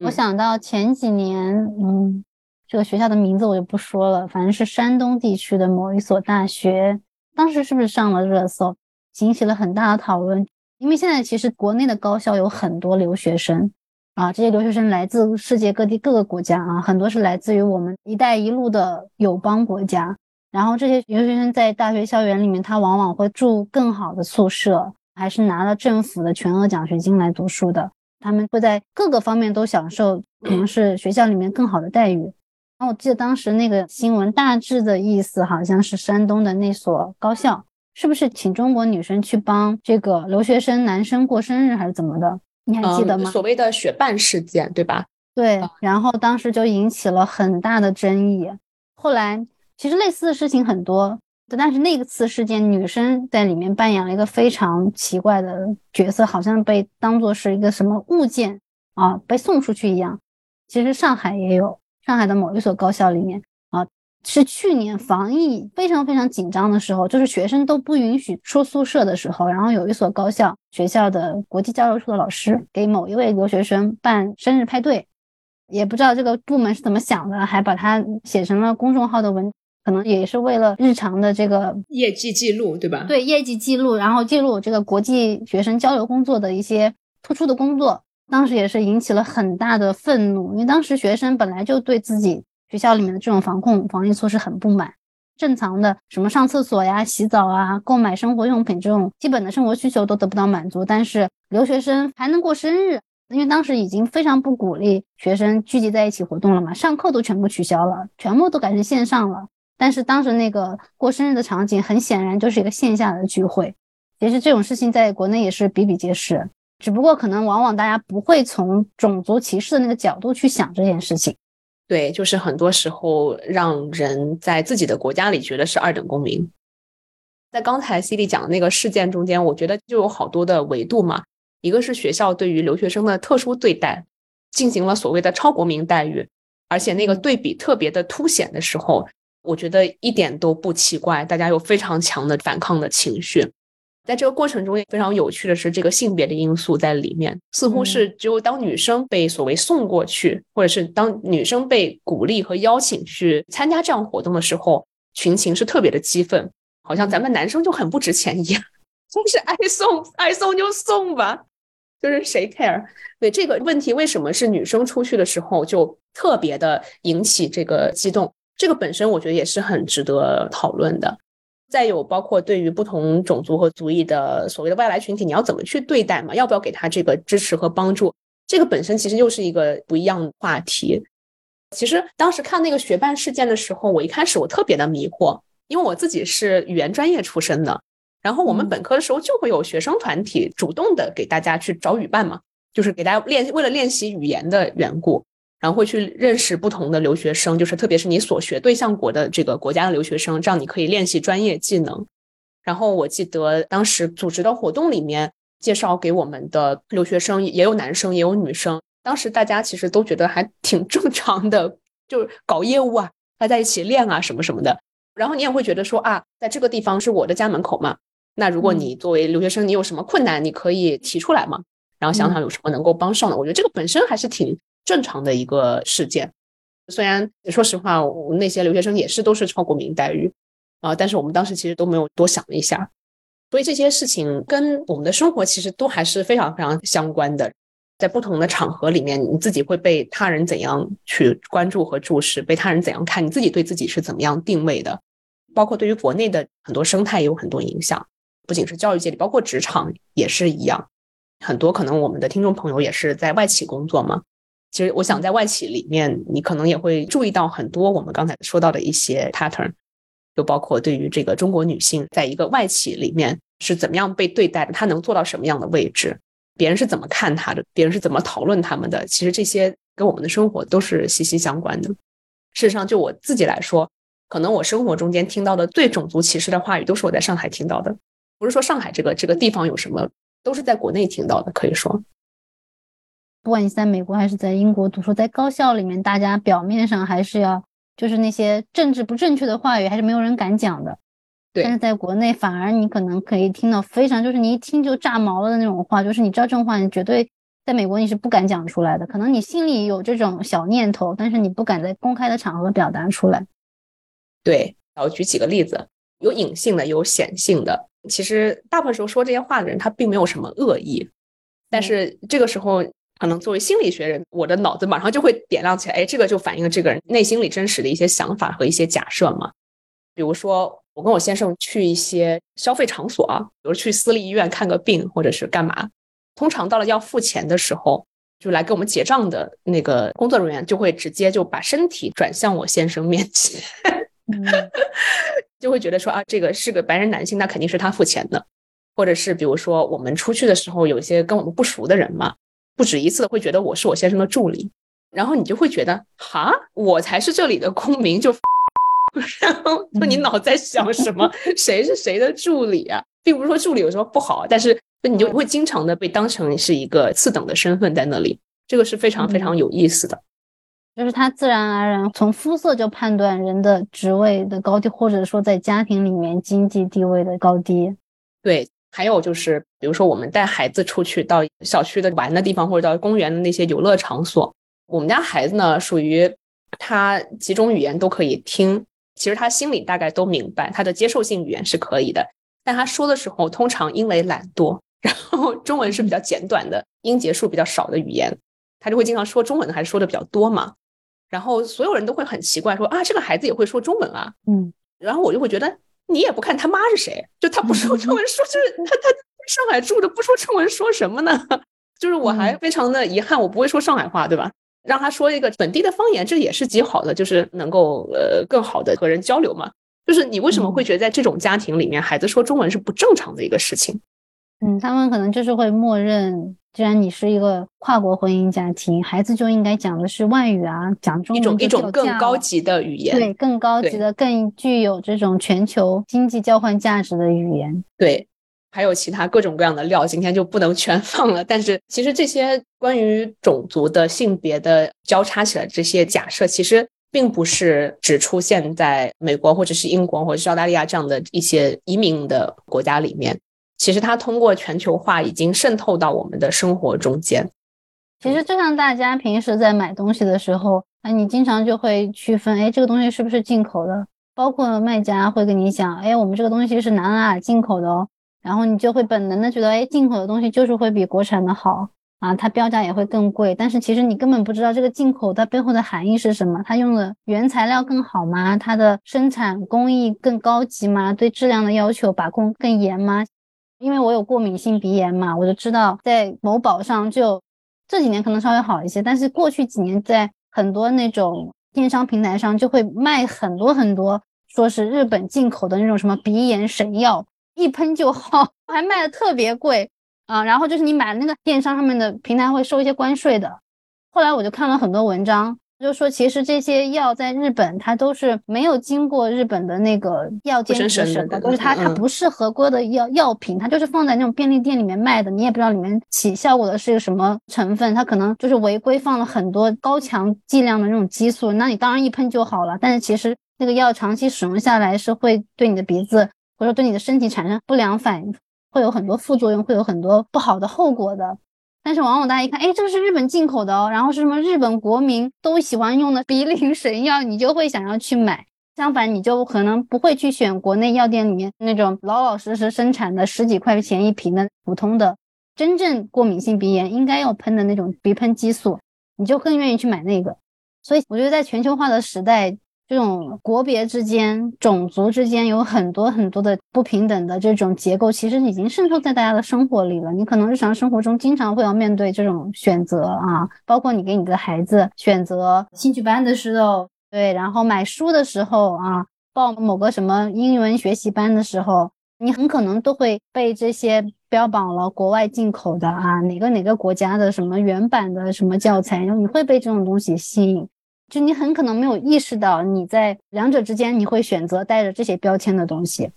我想到前几年，嗯，这个学校的名字我就不说了，反正是山东地区的某一所大学，当时是不是上了热搜，引起了很大的讨论？因为现在其实国内的高校有很多留学生啊，这些留学生来自世界各地各个国家啊，很多是来自于我们“一带一路”的友邦国家。然后这些留学生在大学校园里面，他往往会住更好的宿舍，还是拿了政府的全额奖学金来读书的。他们会在各个方面都享受，可能是学校里面更好的待遇。然后我记得当时那个新闻大致的意思，好像是山东的那所高校，是不是请中国女生去帮这个留学生男生过生日，还是怎么的？你还记得吗？
所谓的雪伴事件，对吧？
对。然后当时就引起了很大的争议。后来。其实类似的事情很多，但是那个次事件，女生在里面扮演了一个非常奇怪的角色，好像被当做是一个什么物件啊，被送出去一样。其实上海也有，上海的某一所高校里面啊，是去年防疫非常非常紧张的时候，就是学生都不允许出宿舍的时候，然后有一所高校学校的国际交流处的老师给某一位留学生办生日派对，也不知道这个部门是怎么想的，还把它写成了公众号的文。可能也是为了日常的这个
业绩记录，对吧？
对，业绩记录，然后记录这个国际学生交流工作的一些突出的工作。当时也是引起了很大的愤怒，因为当时学生本来就对自己学校里面的这种防控防疫措施很不满，正常的什么上厕所呀、洗澡啊、购买生活用品这种基本的生活需求都得不到满足。但是留学生还能过生日，因为当时已经非常不鼓励学生聚集在一起活动了嘛，上课都全部取消了，全部都改成线上了。但是当时那个过生日的场景，很显然就是一个线下的聚会。其实这种事情在国内也是比比皆是，只不过可能往往大家不会从种族歧视的那个角度去想这件事情。
对，就是很多时候让人在自己的国家里觉得是二等公民。在刚才 C D 讲的那个事件中间，我觉得就有好多的维度嘛。一个是学校对于留学生的特殊对待，进行了所谓的超国民待遇，而且那个对比特别的凸显的时候。我觉得一点都不奇怪，大家有非常强的反抗的情绪。在这个过程中，也非常有趣的是，这个性别的因素在里面，似乎是只有当女生被所谓送过去，或者是当女生被鼓励和邀请去参加这样活动的时候，群情是特别的激愤，好像咱们男生就很不值钱一样，就是 爱送爱送就送吧，就是谁 care？对这个问题，为什么是女生出去的时候就特别的引起这个激动？这个本身我觉得也是很值得讨论的。再有包括对于不同种族和族裔的所谓的外来群体，你要怎么去对待嘛？要不要给他这个支持和帮助？这个本身其实又是一个不一样的话题。其实当时看那个学办事件的时候，我一开始我特别的迷惑，因为我自己是语言专业出身的，然后我们本科的时候就会有学生团体主动的给大家去找语伴嘛，就是给大家练为了练习语言的缘故。然后会去认识不同的留学生，就是特别是你所学对象国的这个国家的留学生，这样你可以练习专业技能。然后我记得当时组织的活动里面介绍给我们的留学生也有男生也有女生，当时大家其实都觉得还挺正常的，就是搞业务啊，大家一起练啊什么什么的。然后你也会觉得说啊，在这个地方是我的家门口嘛，那如果你作为留学生，你有什么困难，你可以提出来嘛，然后想想有什么能够帮上的。我觉得这个本身还是挺。正常的一个事件，虽然说实话，那些留学生也是都是超国民待遇啊，但是我们当时其实都没有多想了一下。所以这些事情跟我们的生活其实都还是非常非常相关的。在不同的场合里面，你自己会被他人怎样去关注和注视，被他人怎样看，你自己对自己是怎么样定位的，包括对于国内的很多生态也有很多影响。不仅是教育界里，包括职场也是一样。很多可能我们的听众朋友也是在外企工作嘛。其实我想在外企里面，你可能也会注意到很多我们刚才说到的一些 pattern，就包括对于这个中国女性在一个外企里面是怎么样被对待的，她能做到什么样的位置。别人是怎么看她的？别人是怎么讨论他们的？其实这些跟我们的生活都是息息相关的。事实上，就我自己来说，可能我生活中间听到的最种族歧视的话语，都是我在上海听到的。不是说上海这个这个地方有什么，都是在国内听到的。可以说，
不管你在美国还是在英国读书，在高校里面，大家表面上还是要就是那些政治不正确的话语，还是没有人敢讲的。但是在国内，反而你可能可以听到非常就是你一听就炸毛了的那种话，就是你知道这种话，你绝对在美国你是不敢讲出来的。可能你心里有这种小念头，但是你不敢在公开的场合表达出来。
对，我举几个例子，有隐性的，有显性的。其实大部分时候说这些话的人，他并没有什么恶意，但是这个时候，可能作为心理学人，我的脑子马上就会点亮起来，哎，这个就反映了这个人内心里真实的一些想法和一些假设嘛，比如说。我跟我先生去一些消费场所啊，比如去私立医院看个病，或者是干嘛。通常到了要付钱的时候，就来给我们结账的那个工作人员就会直接就把身体转向我先生面前，就会觉得说啊，这个是个白人男性，那肯定是他付钱的。或者是比如说我们出去的时候，有一些跟我们不熟的人嘛，不止一次的会觉得我是我先生的助理，然后你就会觉得哈，我才是这里的公民就。然后说你脑在想什么？谁是谁的助理啊？并不是说助理有什么不好，但是你就会经常的被当成是一个次等的身份在那里，这个是非常非常有意思的。
就是他自然而然从肤色就判断人的职位的高低，或者说在家庭里面经济地位的高低。
对，还有就是比如说我们带孩子出去到小区的玩的地方，或者到公园的那些游乐场所，我们家孩子呢属于他几种语言都可以听。其实他心里大概都明白，他的接受性语言是可以的，但他说的时候，通常因为懒惰，然后中文是比较简短的，音节数比较少的语言，他就会经常说中文，还是说的比较多嘛。然后所有人都会很奇怪，说啊，这个孩子也会说中文啊，
嗯。
然后我就会觉得，你也不看他妈是谁，就他不说中文，说就是他他上海住着不说中文说什么呢？就是我还非常的遗憾，我不会说上海话，对吧？让他说一个本地的方言，这也是极好的，就是能够呃更好的和人交流嘛。就是你为什么会觉得在这种家庭里面，孩子说中文是不正常的一个事情？
嗯，他们可能就是会默认，既然你是一个跨国婚姻家庭，孩子就应该讲的是外语啊，讲中文
一种一种更高级的语言，
对，更高级的、更具有这种全球经济交换价值的语言，
对。还有其他各种各样的料，今天就不能全放了。但是其实这些关于种族的、性别的交叉起来这些假设，其实并不是只出现在美国或者是英国或者是澳大利亚这样的一些移民的国家里面。其实它通过全球化已经渗透到我们的生活中间。
其实就像大家平时在买东西的时候，哎，你经常就会区分，哎，这个东西是不是进口的？包括卖家会跟你讲，哎，我们这个东西是哪哪进口的哦。然后你就会本能的觉得，哎，进口的东西就是会比国产的好啊，它标价也会更贵。但是其实你根本不知道这个进口它背后的含义是什么，它用的原材料更好吗？它的生产工艺更高级吗？对质量的要求把控更严吗？因为我有过敏性鼻炎嘛，我就知道在某宝上就这几年可能稍微好一些，但是过去几年在很多那种电商平台上就会卖很多很多，说是日本进口的那种什么鼻炎神药。一喷就好，还卖的特别贵啊！然后就是你买那个电商上面的平台会收一些关税的。后来我就看了很多文章，就说其实这些药在日本它都是没有经过日本的那个药监局审核，就是它它不是合规的药药品，它就是放在那种便利店里面卖的，你也不知道里面起效果的是个什么成分，它可能就是违规放了很多高强剂量的那种激素，那你当然一喷就好了，但是其实那个药长期使用下来是会对你的鼻子。或者说对你的身体产生不良反应，会有很多副作用，会有很多不好的后果的。但是往往大家一看，哎，这个是日本进口的哦，然后是什么日本国民都喜欢用的鼻灵神药，你就会想要去买。相反，你就可能不会去选国内药店里面那种老老实实生产的十几块钱一瓶的普通的真正过敏性鼻炎应该要喷的那种鼻喷激素，你就更愿意去买那个。所以我觉得，在全球化的时代，这种国别之间、种族之间有很多很多的不平等的这种结构，其实已经渗透在大家的生活里了。你可能日常生活中经常会要面对这种选择啊，包括你给你的孩子选择兴趣班的时候。对，然后买书的时候啊，报某个什么英文学习班的时候，你很可能都会被这些标榜了国外进口的啊，哪个哪个国家的什么原版的什么教材，然后你会被这种东西吸引，就你很可能没有意识到你在两者之间，你会选择带着这些标签的东西。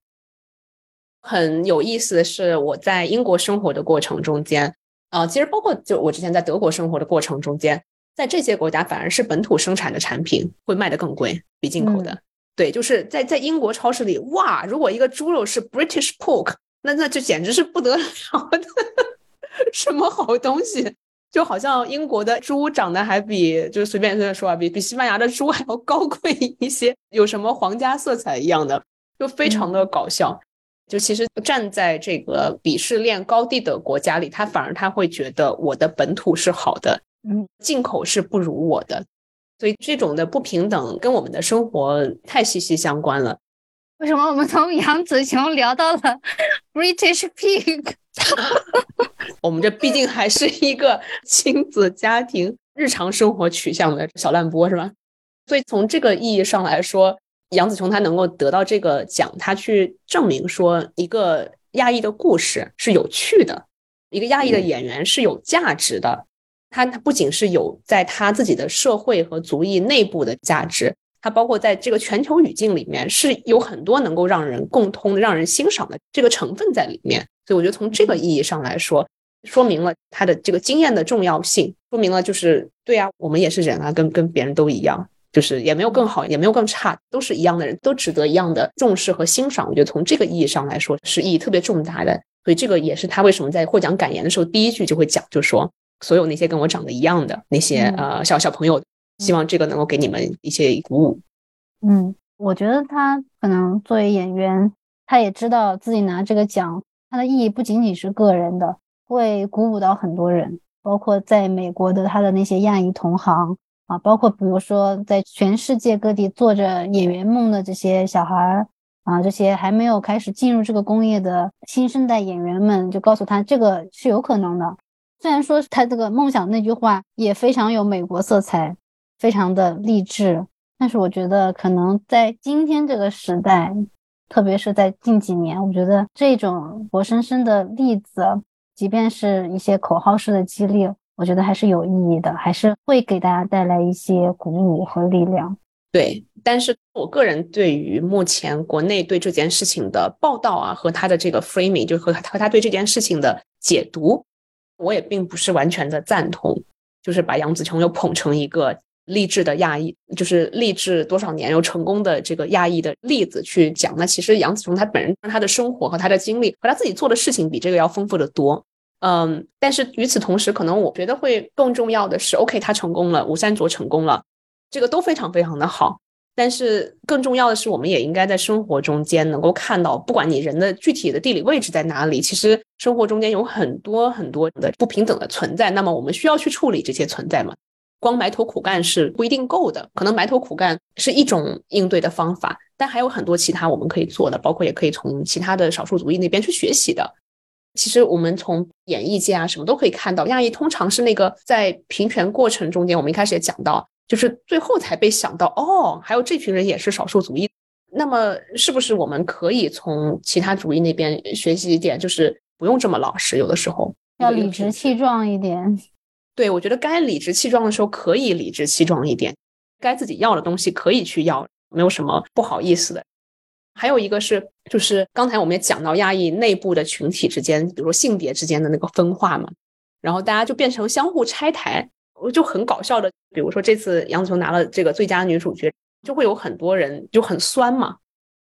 很有意思的是，我在英国生活的过程中间，啊，其实包括就我之前在德国生活的过程中间。在这些国家，反而是本土生产的产品会卖得更贵，比进口的。对，就是在在英国超市里，哇，如果一个猪肉是 British Pork，那那就简直是不得了的，什么好东西？就好像英国的猪长得还比，就是随便随便说啊，比比西班牙的猪 还要高贵一些，有什么皇家色彩一样的，就非常的搞笑。就其实站在这个鄙视链高地的国家里，他反而他会觉得我的本土是好的。嗯，进口是不如我的，所以这种的不平等跟我们的生活太息息相关了。
为什么我们从杨子琼聊到了 British Pig？
我们这毕竟还是一个亲子家庭、日常生活取向的小烂播，是吧？所以从这个意义上来说，杨子琼她能够得到这个奖，她去证明说一个亚裔的故事是有趣的，一个亚裔的演员是有价值的。他他不仅是有在他自己的社会和族裔内部的价值，他包括在这个全球语境里面是有很多能够让人共通、让人欣赏的这个成分在里面。所以我觉得从这个意义上来说，说明了他的这个经验的重要性，说明了就是对啊，我们也是人啊，跟跟别人都一样，就是也没有更好，也没有更差，都是一样的人，都值得一样的重视和欣赏。我觉得从这个意义上来说是意义特别重大的。所以这个也是他为什么在获奖感言的时候第一句就会讲，就说。所有那些跟我长得一样的那些呃小小朋友，希望这个能够给你们一些鼓舞。
嗯，我觉得他可能作为演员，他也知道自己拿这个奖，它的意义不仅仅是个人的，会鼓舞到很多人，包括在美国的他的那些亚裔同行啊，包括比如说在全世界各地做着演员梦的这些小孩儿啊，这些还没有开始进入这个工业的新生代演员们，就告诉他这个是有可能的。虽然说他这个梦想那句话也非常有美国色彩，非常的励志，但是我觉得可能在今天这个时代，特别是在近几年，我觉得这种活生生的例子，即便是一些口号式的激励，我觉得还是有意义的，还是会给大家带来一些鼓舞和力量。
对，但是我个人对于目前国内对这件事情的报道啊，和他的这个 framing，就和和他对这件事情的解读。我也并不是完全的赞同，就是把杨紫琼又捧成一个励志的亚裔，就是励志多少年又成功的这个亚裔的例子去讲。那其实杨紫琼她本人她的生活和她的经历和她自己做的事情比这个要丰富的多。嗯，但是与此同时，可能我觉得会更重要的是，OK，他成功了，吴三卓成功了，这个都非常非常的好。但是更重要的是，我们也应该在生活中间能够看到，不管你人的具体的地理位置在哪里，其实生活中间有很多很多的不平等的存在。那么我们需要去处理这些存在吗？光埋头苦干是不一定够的，可能埋头苦干是一种应对的方法，但还有很多其他我们可以做的，包括也可以从其他的少数族裔那边去学习的。其实我们从演艺界啊什么都可以看到，亚裔通常是那个在平权过程中间，我们一开始也讲到。就是最后才被想到哦，还有这群人也是少数族裔，那么是不是我们可以从其他族裔那边学习一点，就是不用这么老实，有的时候
要理直气壮一点。
对，我觉得该理直气壮的时候可以理直气壮一点，该自己要的东西可以去要，没有什么不好意思的。还有一个是，就是刚才我们也讲到亚裔内部的群体之间，比如说性别之间的那个分化嘛，然后大家就变成相互拆台。我就很搞笑的，比如说这次杨紫琼拿了这个最佳女主角，就会有很多人就很酸嘛，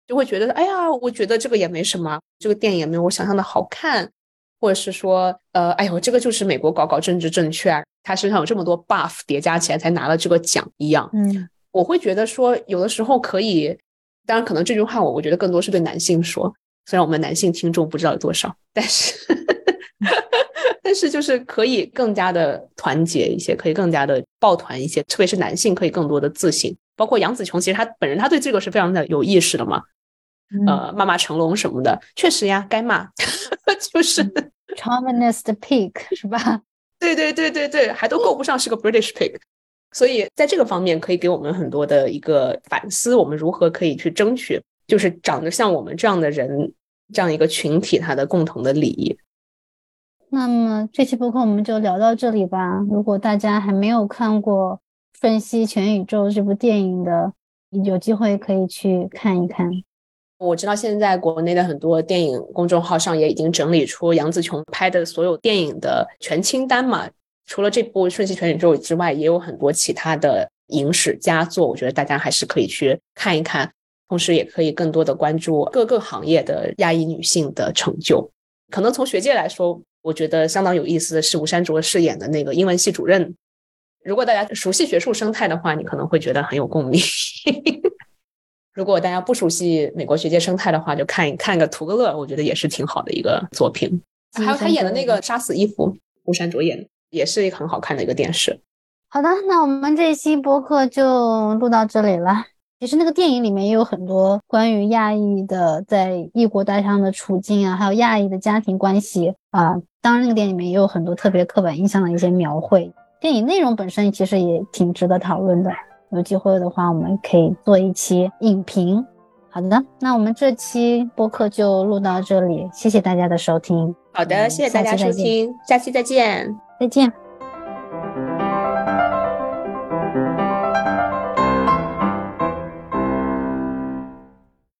就会觉得哎呀，我觉得这个也没什么，这个电影也没有我想象的好看，或者是说，呃，哎呦，这个就是美国搞搞政治正确，他身上有这么多 buff 叠加起来才拿了这个奖一样。
嗯，
我会觉得说，有的时候可以当然，可能这句话我我觉得更多是对男性说，虽然我们男性听众不知道有多少，但是 但是就是可以更加的团结一些，可以更加的抱团一些，特别是男性可以更多的自信。包括杨紫琼，其实她本人她对这个是非常的有意识的嘛。呃，骂骂成龙什么的，确实呀，该骂，就是
chauvinist pig 是吧？
对对对对对，还都够不上是个 British pig。所以在这个方面，可以给我们很多的一个反思，我们如何可以去争取，就是长得像我们这样的人，这样一个群体，他的共同的利益。
那么这期播客我们就聊到这里吧。如果大家还没有看过《瞬息全宇宙》这部电影的，有机会可以去看一看。
我知道现在国内的很多电影公众号上也已经整理出杨紫琼拍的所有电影的全清单嘛。除了这部《瞬息全宇宙》之外，也有很多其他的影史佳作，我觉得大家还是可以去看一看。同时，也可以更多的关注各个行业的亚裔女性的成就。可能从学界来说，我觉得相当有意思的是吴珊卓饰演的那个英文系主任。如果大家熟悉学术生态的话，你可能会觉得很有共鸣。如果大家不熟悉美国学界生态的话，就看一看个图个乐，我觉得也是挺好的一个作品。还有他演的那个《杀死伊芙》，吴珊卓演，也是一个很好看的一个电视。
好的，那我们这一期播客就录到这里了。其实那个电影里面也有很多关于亚裔的在异国他乡的处境啊，还有亚裔的家庭关系啊。当然，那个电影里面也有很多特别刻板印象的一些描绘。电影内容本身其实也挺值得讨论的。有机会的话，我们可以做一期影评。好的，那我们这期播客就录到这里，谢谢大家的收听。
好的，谢谢大家收听，下期再见，
再见。